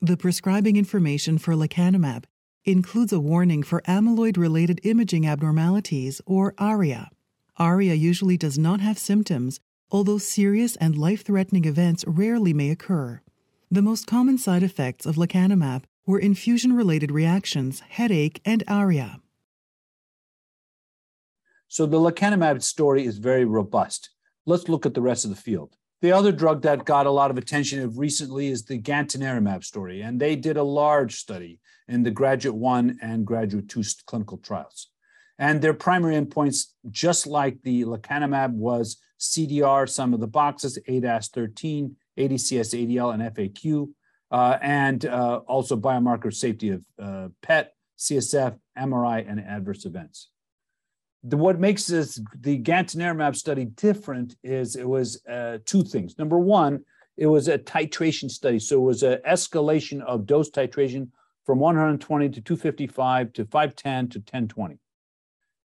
The prescribing information for lecanemab includes a warning for amyloid related imaging abnormalities or ARIA. ARIA usually does not have symptoms, although serious and life threatening events rarely may occur. The most common side effects of lecanemab were infusion-related reactions, headache, and ARIA. So the lecanemab story is very robust. Let's look at the rest of the field. The other drug that got a lot of attention recently is the gantenerumab story, and they did a large study in the Graduate 1 and Graduate 2 clinical trials. And their primary endpoints, just like the lecanemab, was CDR, sum of the boxes, ADAS-13, ADCS, ADL, and FAQ, uh, and uh, also biomarker safety of uh, PET, CSF, MRI, and adverse events. The, what makes this the gantenerumab study different is it was uh, two things. Number one, it was a titration study, so it was an escalation of dose titration from 120 to 255 to 510 to 1020.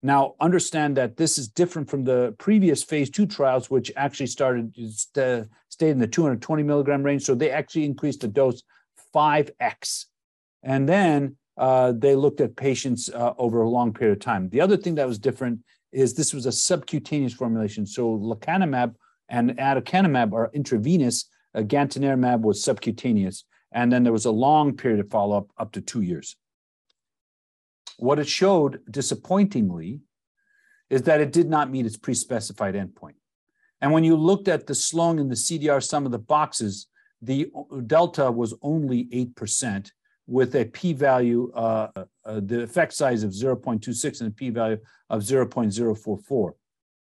Now, understand that this is different from the previous phase two trials, which actually started to stayed in the 220 milligram range. So they actually increased the dose 5x. And then uh, they looked at patients uh, over a long period of time. The other thing that was different is this was a subcutaneous formulation. So lecanemab and aducanumab are intravenous. Uh, gantenerumab was subcutaneous. And then there was a long period of follow up, to two years. What it showed, disappointingly, is that it did not meet its pre specified endpoint. And when you looked at the slowing in the CDR sum of the boxes, the delta was only 8% with a p value uh, uh, the effect size of 0.26 and a p-value of 0.044.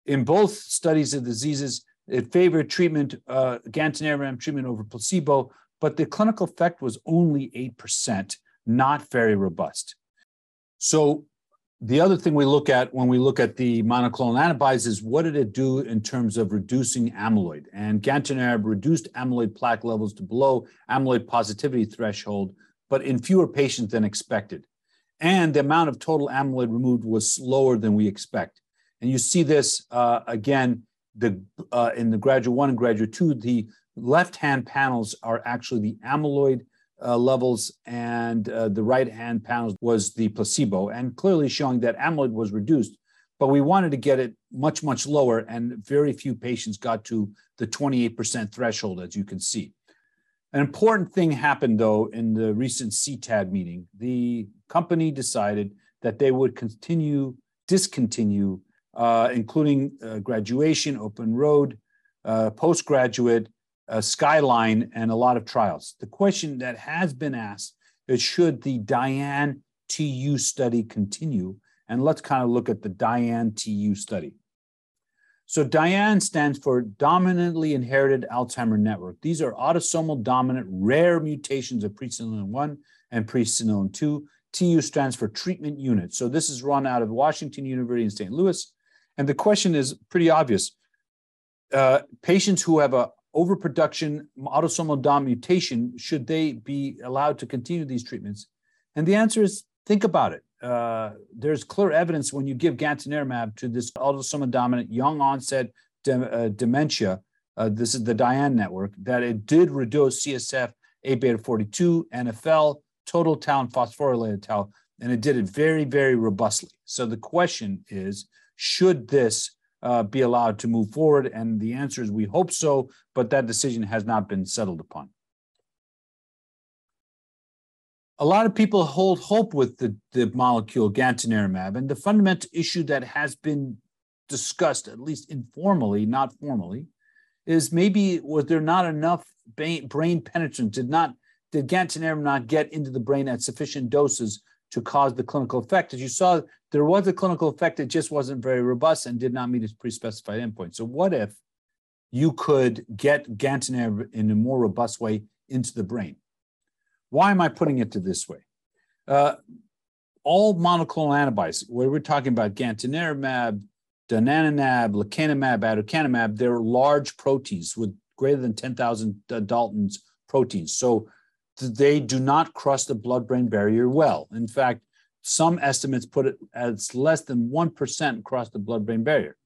In both studies of diseases, it favored treatment, uh, treatment over placebo, but the clinical effect was only 8%, not very robust. So the other thing we look at when we look at the monoclonal antibodies is what did it do in terms of reducing amyloid? And gantenerumab reduced amyloid plaque levels to below amyloid positivity threshold, but in fewer patients than expected. And the amount of total amyloid removed was lower than we expect. And you see this uh, again the, uh, in the graduate one and graduate two. The left-hand panels are actually the amyloid uh, levels, and uh, the right hand panels was the placebo, and clearly showing that amyloid was reduced. But we wanted to get it much, much lower, and very few patients got to the 28% threshold, as you can see. An important thing happened, though, in the recent CTAD meeting. The company decided that they would continue, discontinue, uh, including uh, graduation, open road, uh, postgraduate, uh, Skyline, and a lot of trials. The question that has been asked is should the DIAN TU study continue? And let's kind of look at the DIAN TU study. So DIAN stands for Dominantly Inherited Alzheimer Network. These are autosomal dominant rare mutations of presenilin 1 and presenilin 2. TU stands for Treatment Unit. So this is run out of Washington University in St. Louis. And the question is pretty obvious. Uh, patients who have a overproduction, autosomal dom mutation, should they be allowed to continue these treatments? And the answer is think about it. Uh, there's clear evidence when you give gantenerumab to this autosomal dominant young onset de- uh, dementia, uh, this is the DIAN network, that it did reduce CSF A beta 42, NFL, total tau, and phosphorylated tau, and it did it very, very robustly. So the question is should this uh, be allowed to move forward? And the answer is we hope so, but that decision has not been settled upon. A lot of people hold hope with the, the molecule gantenerumab, and the fundamental issue that has been discussed, at least informally, not formally, is maybe was there not enough brain penetrance? Did not did gantenerumab not get into the brain at sufficient doses to cause the clinical effect. As you saw, there was a clinical effect, it just wasn't very robust and did not meet its pre-specified endpoint. So what if you could get gantenerumab in a more robust way into the brain? Why am I putting it to this way? Uh, all monoclonal antibodies, where we're talking about gantenerumab, donanemab, lecanemab, aducanumab, they're large proteins with greater than 10,000 Daltons proteins. So they do not cross the blood brain barrier well. In fact, some estimates put it as less than 1% across the blood brain barrier.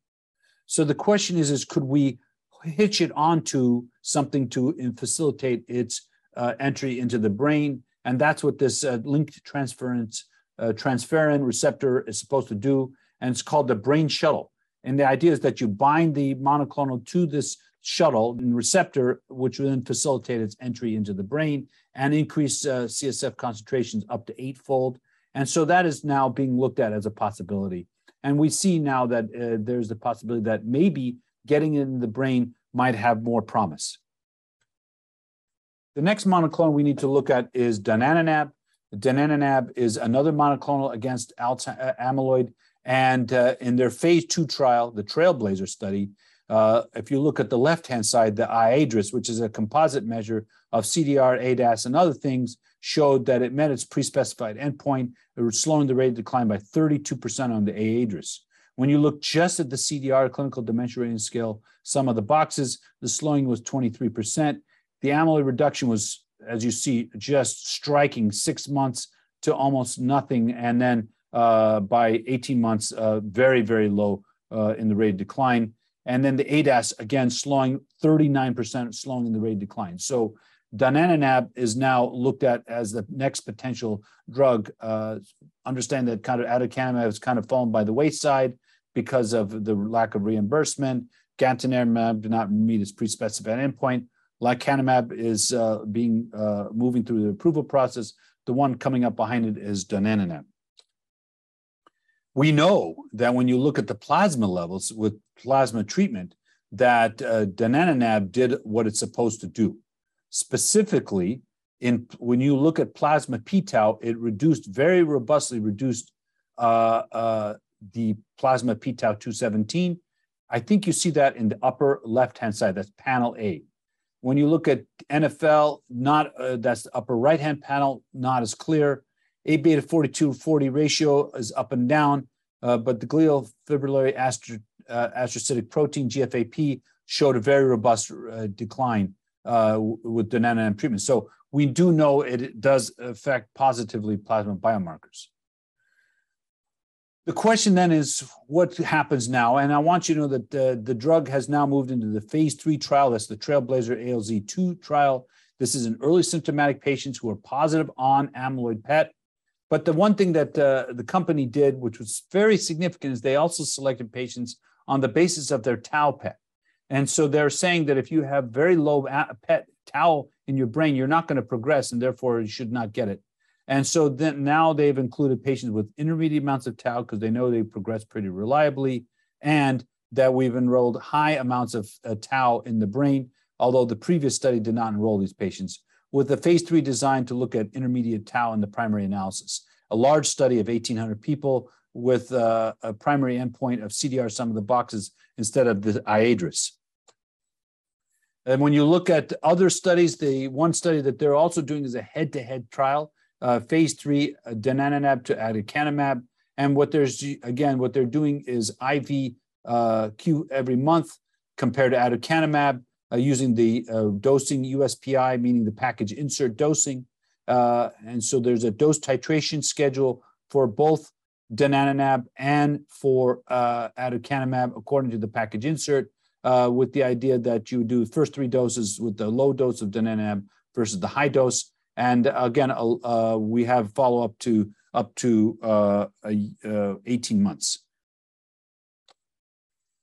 So the question is, is could we hitch it onto something to facilitate its uh, entry into the brain? And that's what this uh, linked transference uh, transferrin receptor is supposed to do. And it's called the brain shuttle. And the idea is that you bind the monoclonal to this shuttle and receptor, which will then facilitate its entry into the brain and increase uh, CSF concentrations up to eightfold. And so that is now being looked at as a possibility. And we see now that uh, there's the possibility that maybe getting in the brain might have more promise. The next monoclonal we need to look at is donanemab. Donanemab is another monoclonal against uh, amyloid. And uh, in their phase two trial, the Trailblazer study, uh, if you look at the left-hand side, the iADRS, which is a composite measure of CDR, ADAS, and other things, showed that it met its pre-specified endpoint. It was slowing the rate of decline by 32% on the iADRS. When you look just at the CDR, clinical dementia rating scale, some of the boxes, the slowing was 23%. The amyloid reduction was, as you see, just striking six months to almost nothing. And then uh, by 18 months, uh, very, very low uh, in the rate of decline. And then the ADAS, again, slowing 39%, slowing in the rate of decline. So donanemab is now looked at as the next potential drug. Uh, understand that kind of aducanumab has kind of fallen by the wayside because of the lack of reimbursement. Gantenerumab did not meet its pre-specified endpoint. Lecanemab is uh, being uh, moving through the approval process. The one coming up behind it is donanemab. We know that when you look at the plasma levels with plasma treatment, that uh, donanemab did what it's supposed to do. Specifically, in when you look at plasma p-tau, it reduced very robustly reduced uh, uh, the plasma p-tau 217. I think you see that in the upper left-hand side. That's panel A. When you look at NFL, not uh, that's the upper right-hand panel, not as clear. A beta 42 40 ratio is up and down, uh, but the glial fibrillary astro, uh, astrocytic protein GFAP showed a very robust uh, decline uh, with donanemab treatment. So we do know it does affect positively plasma biomarkers. The question then is what happens now? And I want you to know that the, the drug has now moved into the phase three trial. That's the Trailblazer ALZ2 trial. This is in early symptomatic patients who are positive on amyloid PET. But the one thing that uh, the company did, which was very significant, is they also selected patients on the basis of their tau PET. And so they're saying that if you have very low PET tau in your brain, you're not going to progress, and therefore you should not get it. And so then now they've included patients with intermediate amounts of tau because they know they progress pretty reliably, and that we've enrolled high amounts of uh, tau in the brain, although the previous study did not enroll these patients, with a phase three design to look at intermediate tau in the primary analysis. A large study of 1,800 people with uh, a primary endpoint of CDR sum of the boxes instead of the iADRS. And when you look at other studies, the one study that they're also doing is a head-to-head trial uh, phase three uh, donanemab to aducanumab. And what there's again, what they're doing is IV uh, Q every month compared to aducanumab uh, using the uh, dosing USPI, meaning the package insert dosing. Uh, and so there's a dose titration schedule for both donanemab and for uh, aducanumab according to the package insert, with the idea that you do first three doses with the low dose of donanemab versus the high dose. And again, uh, uh, we have follow up to up to uh, uh, 18 months.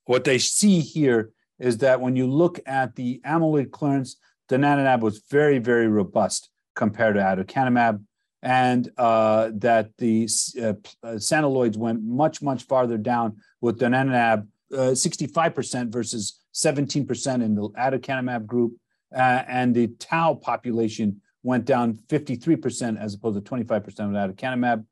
What they see here is that when you look at the amyloid clearance, donanemab was very, very robust compared to aducanumab, and uh, that the uh, uh went much, much farther down with donanemab, 65% versus 17% in the aducanumab group, and the tau population went down 53% as opposed to 25% with aducanumab.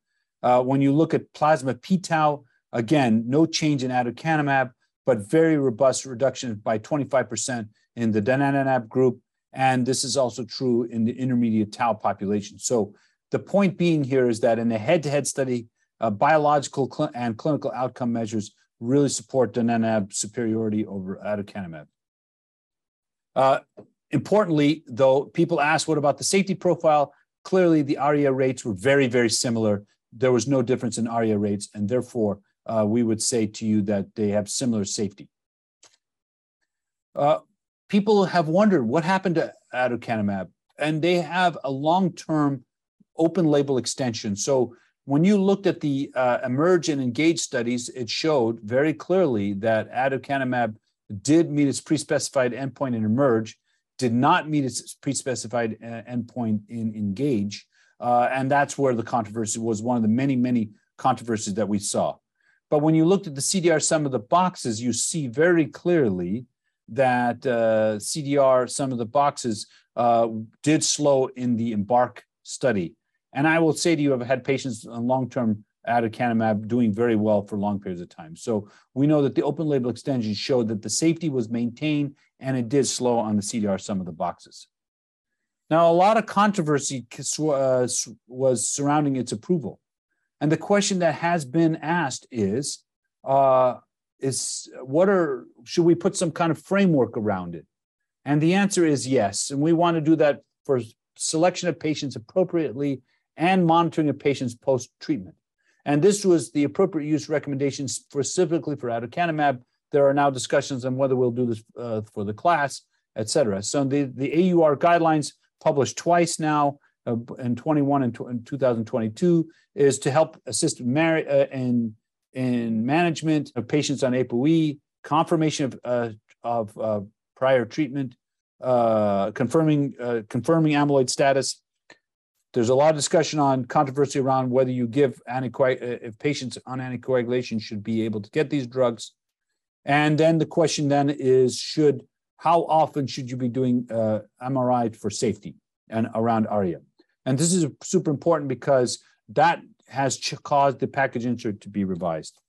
Uh, when you look at plasma p-tau, again, no change in aducanumab, but very robust reduction by 25% in the donanemab group. And this is also true in the intermediate tau population. So the point being here is that in a head-to-head study, uh, biological cl- and clinical outcome measures really support donanemab superiority over aducanumab. Uh, Importantly, though, people ask, what about the safety profile? Clearly, the ARIA rates were very, very similar. There was no difference in ARIA rates, and therefore, uh, we would say to you that they have similar safety. Uh, people have wondered what happened to aducanumab, and they have a long-term open label extension. So when you looked at the uh, emerge and engage studies, it showed very clearly that aducanumab did meet its pre-specified endpoint in emerge did not meet its pre-specified uh, endpoint in engage uh, and that's where the controversy was one of the many many controversies that we saw. But when you looked at the cdr sum of the boxes you see very clearly that uh, cdr sum of the boxes uh, did slow in the embark study. And i will say to you i've had patients on long-term aducanumab doing very well for long periods of time. So we know that the open label extension showed that the safety was maintained and it did slow on the CDR sum of the boxes. Now, a lot of controversy uh, was surrounding its approval. And the question that has been asked is, uh, is what are, should we put some kind of framework around it? And the answer is yes. And we want to do that for selection of patients appropriately and monitoring of patients post treatment. And this was the appropriate use recommendations specifically for aducanumab. There are now discussions on whether we'll do this uh, for the class, et cetera. So the, the AUR guidelines published twice now uh, in 21 and in 2022 is to help assist mar- uh, in, in management of patients on ApoE, confirmation of, uh, of uh, prior treatment, uh, confirming, confirming amyloid status, there's a lot of discussion on controversy around whether you give anticoag- uh, if patients on anticoagulation should be able to get these drugs. And then the question then is should how often should you be doing uh, MRI for safety? and around ARIA. And this is super important because that has caused the package insert to be revised.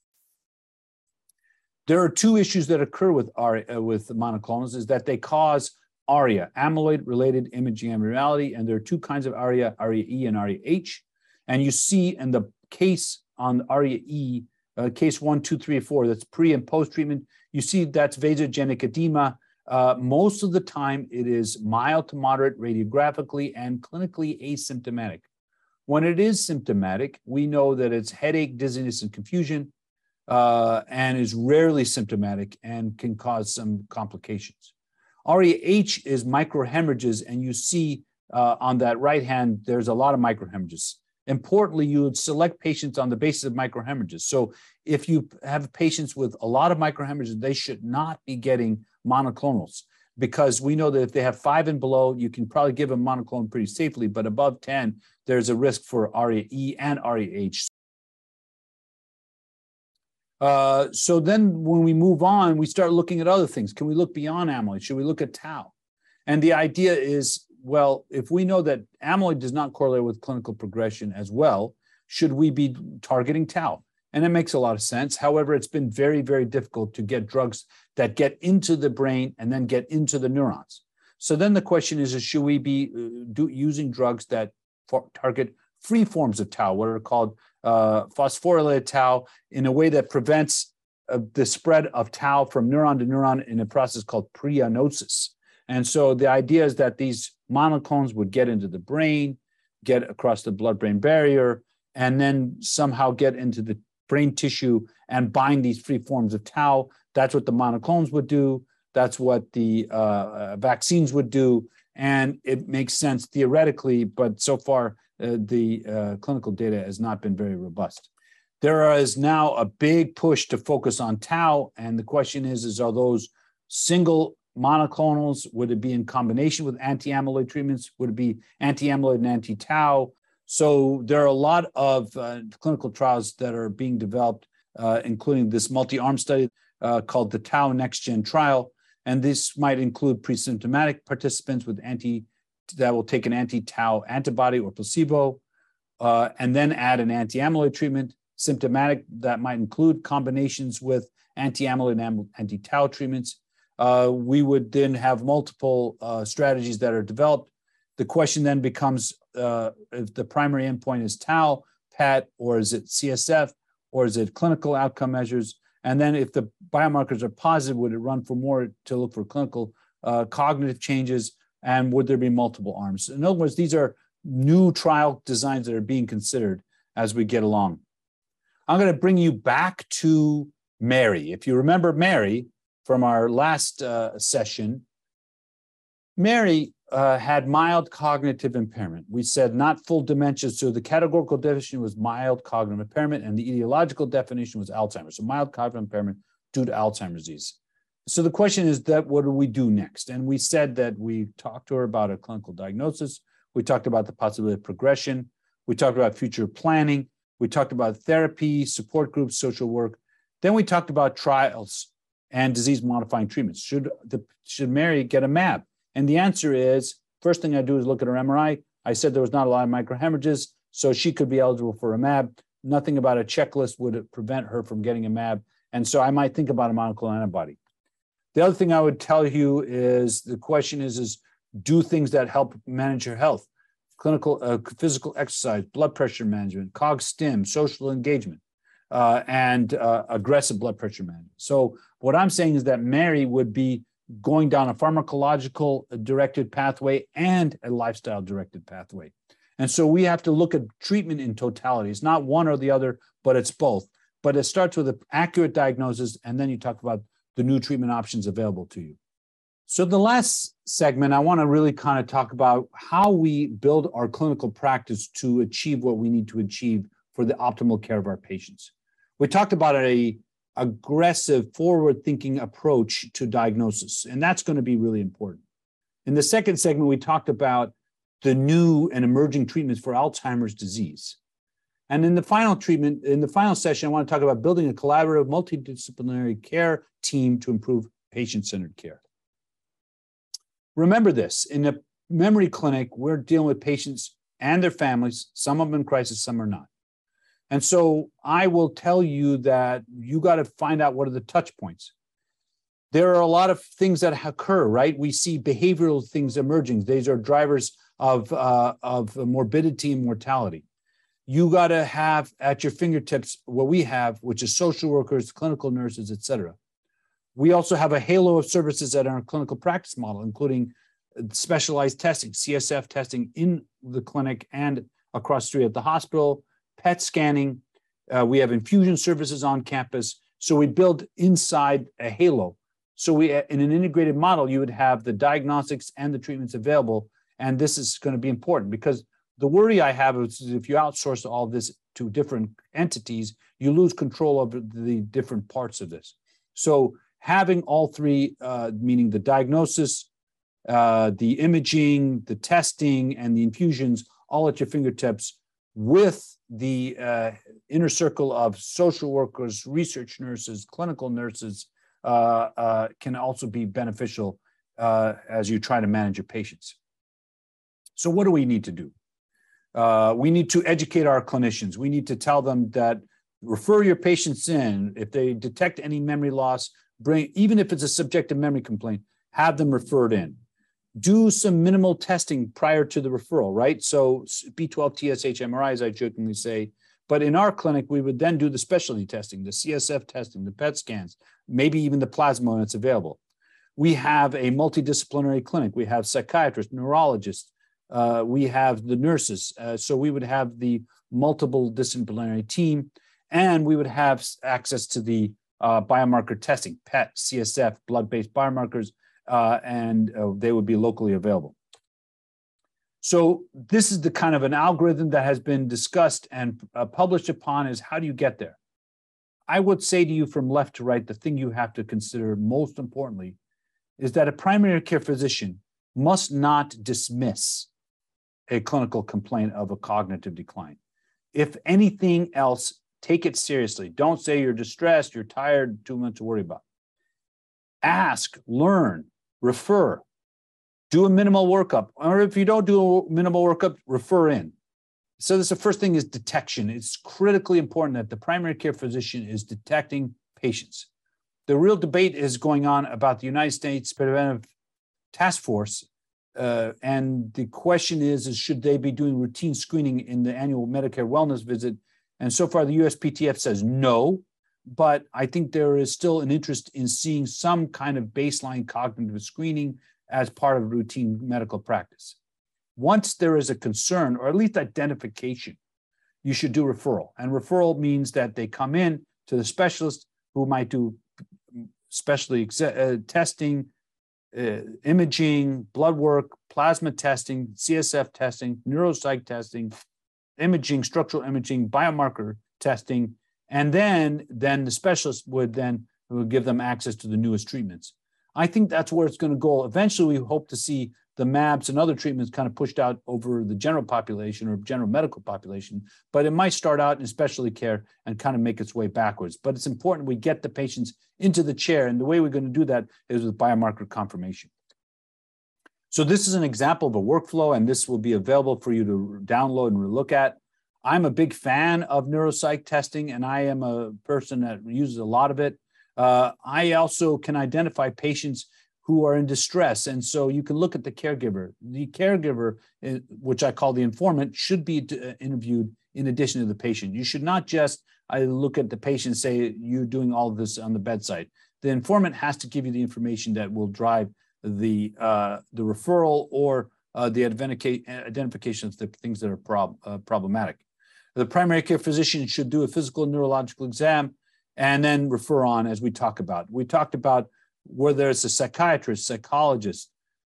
There are two issues that occur with ARIA, uh, with monoclonals is that they cause ARIA, amyloid-related imaging abnormality, and there are two kinds of ARIA, ARIA-E and ARIA-H. And you see in the case on ARIA-E, uh, case one, two, three, four, that's pre and post treatment, you see that's vasogenic edema. Uh, most of the time, it is mild to moderate radiographically and clinically asymptomatic. When it is symptomatic, we know that it's headache, dizziness, and confusion, uh, and is rarely symptomatic and can cause some complications. ARIA-H is microhemorrhages, and you see uh, on that right hand, there's a lot of microhemorrhages. Importantly, you would select patients on the basis of microhemorrhages. So if you have patients with a lot of microhemorrhages, they should not be getting monoclonals because we know that if they have five and below, you can probably give them monoclonal pretty safely, but above 10, there's a risk for ARIA-E and ARIA-H. Uh, so then when we move on, we start looking at other things. Can we look beyond amyloid? Should we look at tau? And the idea is, well, if we know that amyloid does not correlate with clinical progression as well, should we be targeting tau? And it makes a lot of sense. However, it's been very, very difficult to get drugs that get into the brain and then get into the neurons. So then the question is, is should we be uh, do, using drugs that target free forms of tau, what are called uh, phosphorylated tau, in a way that prevents uh, the spread of tau from neuron to neuron in a process called preanosis. And so the idea is that these monoclones would get into the brain, get across the blood brain barrier, and then somehow get into the brain tissue and bind these free forms of tau. That's what the monoclones would do. That's what the uh, uh vaccines would do. And it makes sense theoretically, but so far the uh, clinical data has not been very robust. There is now a big push to focus on tau, and the question is: Is are those single monoclonals? Would it be in combination with anti-amyloid treatments? Would it be anti-amyloid and anti-tau? So there are a lot of uh, clinical trials that are being developed, uh, including this multi-arm study uh, called the Tau NexGen trial, and this might include pre-symptomatic participants with anti that will take an anti-tau antibody or placebo, uh, and then add an anti-amyloid treatment. Symptomatic that might include combinations with anti-amyloid and anti-tau treatments. Uh, we would then have multiple uh, strategies that are developed. The question then becomes uh, if the primary endpoint is tau, PET, or is it CSF, or is it clinical outcome measures? And then if the biomarkers are positive, would it run for more to look for clinical uh, cognitive changes? And would there be multiple arms? In other words, these are new trial designs that are being considered as we get along. I'm going to bring you back to Mary. If you remember Mary from our last uh, session, Mary uh, had mild cognitive impairment. We said not full dementia. So the categorical definition was mild cognitive impairment, and the etiological definition was Alzheimer's. So mild cognitive impairment due to Alzheimer's disease. So the question is that what do we do next? And we said that we talked to her about a clinical diagnosis. We talked about the possibility of progression. We talked about future planning. We talked about therapy, support groups, social work. Then we talked about trials and disease modifying treatments. Should the should Mary get a MAB? And the answer is first thing I do is look at her MRI. I said there was not a lot of microhemorrhages, so she could be eligible for a MAB. Nothing about a checklist would prevent her from getting a MAB. And so I might think about a monoclonal antibody. The other thing I would tell you is the question is, is do things that help manage your health, clinical, uh, physical exercise, blood pressure management, cog stim, social engagement, uh, and uh, aggressive blood pressure management. So what I'm saying is that Mary would be going down a pharmacological directed pathway and a lifestyle directed pathway. And so we have to look at treatment in totality. It's not one or the other, but it's both. But it starts with an accurate diagnosis, and then you talk about the new treatment options available to you. So, the last segment, I want to really kind of talk about how we build our clinical practice to achieve what we need to achieve for the optimal care of our patients. We talked about a aggressive, forward thinking approach to diagnosis, and that's going to be really important. In the second segment, we talked about the new and emerging treatments for Alzheimer's disease. And in the final treatment, in the final session, I want to talk about building a collaborative multidisciplinary care team to improve patient centered care. Remember this in the memory clinic, we're dealing with patients and their families, some of them in crisis, some are not. And so I will tell you that you got to find out what are the touch points. There are a lot of things that occur, right? We see behavioral things emerging. These are drivers of, uh, of morbidity and mortality. You got to have at your fingertips what we have, which is social workers, clinical nurses, et cetera. We also have a halo of services at our clinical practice model, including specialized testing, CSF testing in the clinic and across the street at the hospital, PET scanning. Uh, we have infusion services on campus. So we build inside a halo. So we, in an integrated model, you would have the diagnostics and the treatments available. And this is going to be important because the worry I have is if you outsource all this to different entities, you lose control over the different parts of this. So having all three, uh, meaning the diagnosis, uh, the imaging, the testing, and the infusions all at your fingertips with the uh, inner circle of social workers, research nurses, clinical nurses uh, uh can also be beneficial uh, as you try to manage your patients. So, what do we need to do? Uh, we need to educate our clinicians. We need to tell them that refer your patients in. If they detect any memory loss, bring even if it's a subjective memory complaint, have them referred in do some minimal testing prior to the referral, right? So B12 TSH MRI, as I jokingly say. But in our clinic, we would then do the specialty testing, the CSF testing, the PET scans, maybe even the plasma when it's available. We have a multidisciplinary clinic. We have psychiatrists, neurologists. Uh, we have the nurses. Uh, so we would have the multiple disciplinary team, and we would have access to the uh, biomarker testing, PET, CSF, blood-based biomarkers, uh, and uh, they would be locally available. So this is the kind of an algorithm that has been discussed and uh, published upon is how do you get there? I would say to you from left to right, the thing you have to consider most importantly is that a primary care physician must not dismiss a clinical complaint of a cognitive decline. If anything else, take it seriously. Don't say you're distressed, you're tired, too much to worry about. Ask, learn, refer. Do a minimal workup. Or if you don't do a minimal workup, refer in. So this the first thing is detection. It's critically important that the primary care physician is detecting patients. The real debate is going on about the United States Preventive Task Force. Uh, and the question is, is should they be doing routine screening in the annual Medicare wellness visit? And so far, the USPTF says no but I think there is still an interest in seeing some kind of baseline cognitive screening as part of routine medical practice. Once there is a concern, or at least identification, you should do referral. And referral means that they come in to the specialist who might do specially uh, testing, uh, imaging, blood work, plasma testing, CSF testing, neuropsych testing, imaging, structural imaging, biomarker testing, and then then the specialist would then would give them access to the newest treatments. I think that's where it's going to go. Eventually, we hope to see the MABs and other treatments kind of pushed out over the general population or general medical population, but it might start out in specialty care and kind of make its way backwards. But it's important we get the patients into the chair, and the way we're going to do that is with biomarker confirmation. So this is an example of a workflow, and this will be available for you to download and look at. I'm a big fan of neuropsych testing, and I am a person that uses a lot of it. Uh, I also can identify patients who are in distress. And so you can look at the caregiver. The caregiver, eh, which I call the informant, should be uh, interviewed in addition to the patient. You should not just I look at the patient say, you're doing all this on the bedside. The informant has to give you the information that will drive the, uh, the referral or uh, the identification of the things that are prob- uh, problematic. The primary care physician should do a physical neurological exam and then refer on as we talk about. We talked about whether it's a psychiatrist, psychologist,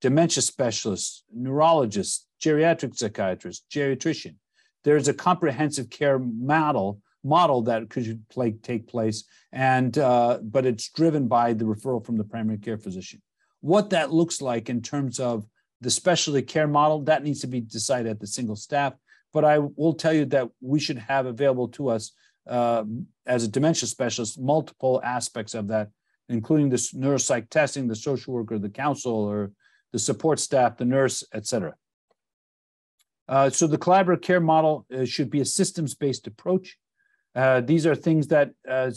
dementia specialist, neurologist, geriatric psychiatrist, geriatrician. There's a comprehensive care model model that could play, take place, and uh, but it's driven by the referral from the primary care physician. What that looks like in terms of the specialty care model that needs to be decided at the single staff but I will tell you that we should have available to us uh, as a dementia specialist multiple aspects of that, including this neuropsych testing, the social worker, the counselor, the support staff, the nurse, etc. Uh, so the collaborative care model uh, should be a systems-based approach. Uh, these are things that uh,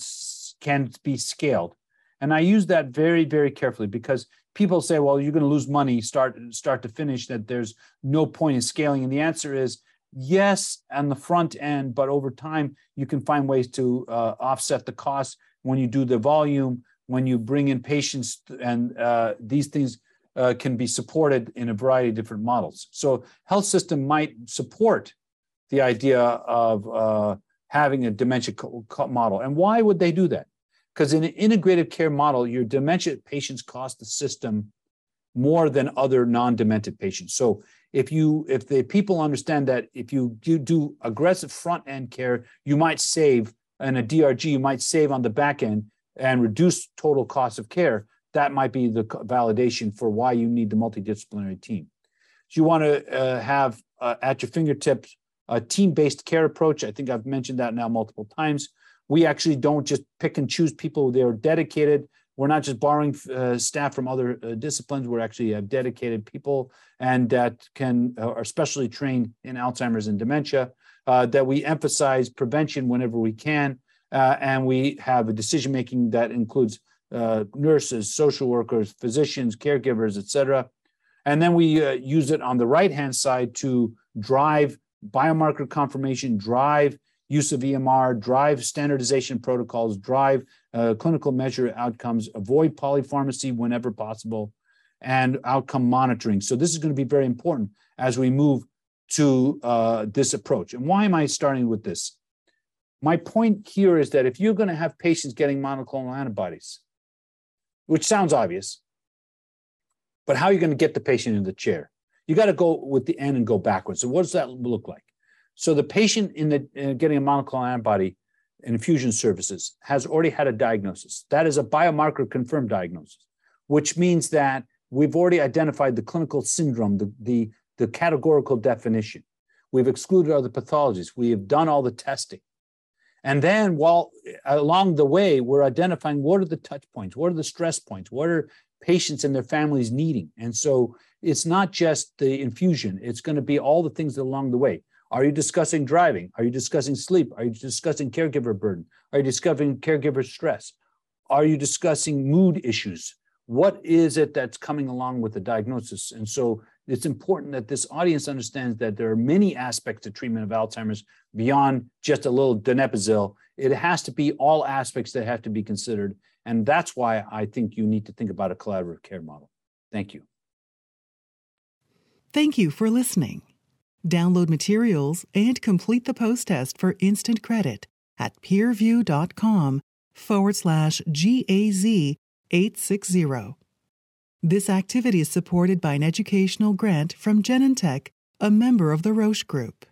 can be scaled, and I use that very, very carefully because people say, "Well, you're going to lose money start start to finish." That there's no point in scaling, and the answer is yes on the front end, but over time you can find ways to uh, offset the cost when you do the volume, when you bring in patients, and uh, these things uh, can be supported in a variety of different models. So health system might support the idea of uh, having a dementia model. And why would they do that? Because in an integrative care model, your dementia patients cost the system more than other non-demented patients. So if you if the people understand that if you do, do aggressive front end care, you might save and a DRG, you might save on the back end and reduce total cost of care that might be the validation for why you need the multidisciplinary team. So you want to uh, have uh, at your fingertips a team-based care approach. I think I've mentioned that now multiple times. We actually don't just pick and choose people; they're dedicated. We're not just borrowing uh, staff from other uh, disciplines. We're actually have dedicated people and that can uh, are specially trained in Alzheimer's and dementia. Uh, that we emphasize prevention whenever we can, and we have a decision making that includes uh, nurses, social workers, physicians, caregivers, et cetera. And then we uh, use it on the right hand side to drive biomarker confirmation, drive use of EMR, drive standardization protocols, drive uh, clinical measure outcomes, avoid polypharmacy whenever possible, and outcome monitoring. So, this is going to be very important as we move to uh, this approach. And why am I starting with this? My point here is that if you're going to have patients getting monoclonal antibodies, which sounds obvious. But how are you going to get the patient in the chair? You got to go with the end and go backwards. So what does that look like? So the patient in the getting a monoclonal antibody infusion services has already had a diagnosis. That is a biomarker confirmed diagnosis, which means that we've already identified the clinical syndrome, the, the, the categorical definition. We've excluded other pathologies. We have done all the testing. And then while eh, along the way, we're identifying what are the touch points, what are the stress points, what are patients and their families needing. And so it's not just the infusion, it's going to be all the things along the way. Are you discussing driving? Are you discussing sleep? Are you discussing caregiver burden? Are you discussing caregiver stress? Are you discussing mood issues? What is it that's coming along with the diagnosis? And so it's important that this audience understands that there are many aspects to treatment of Alzheimer's beyond just a little donepezil. It has to be all aspects that have to be considered. And that's why I think you need to think about a collaborative care model. Thank you. Thank you for listening. Download materials and complete the post test for instant credit at peerview.com forward slash GAZ 860. This activity is supported by an educational grant from Genentech, a member of the Roche Group.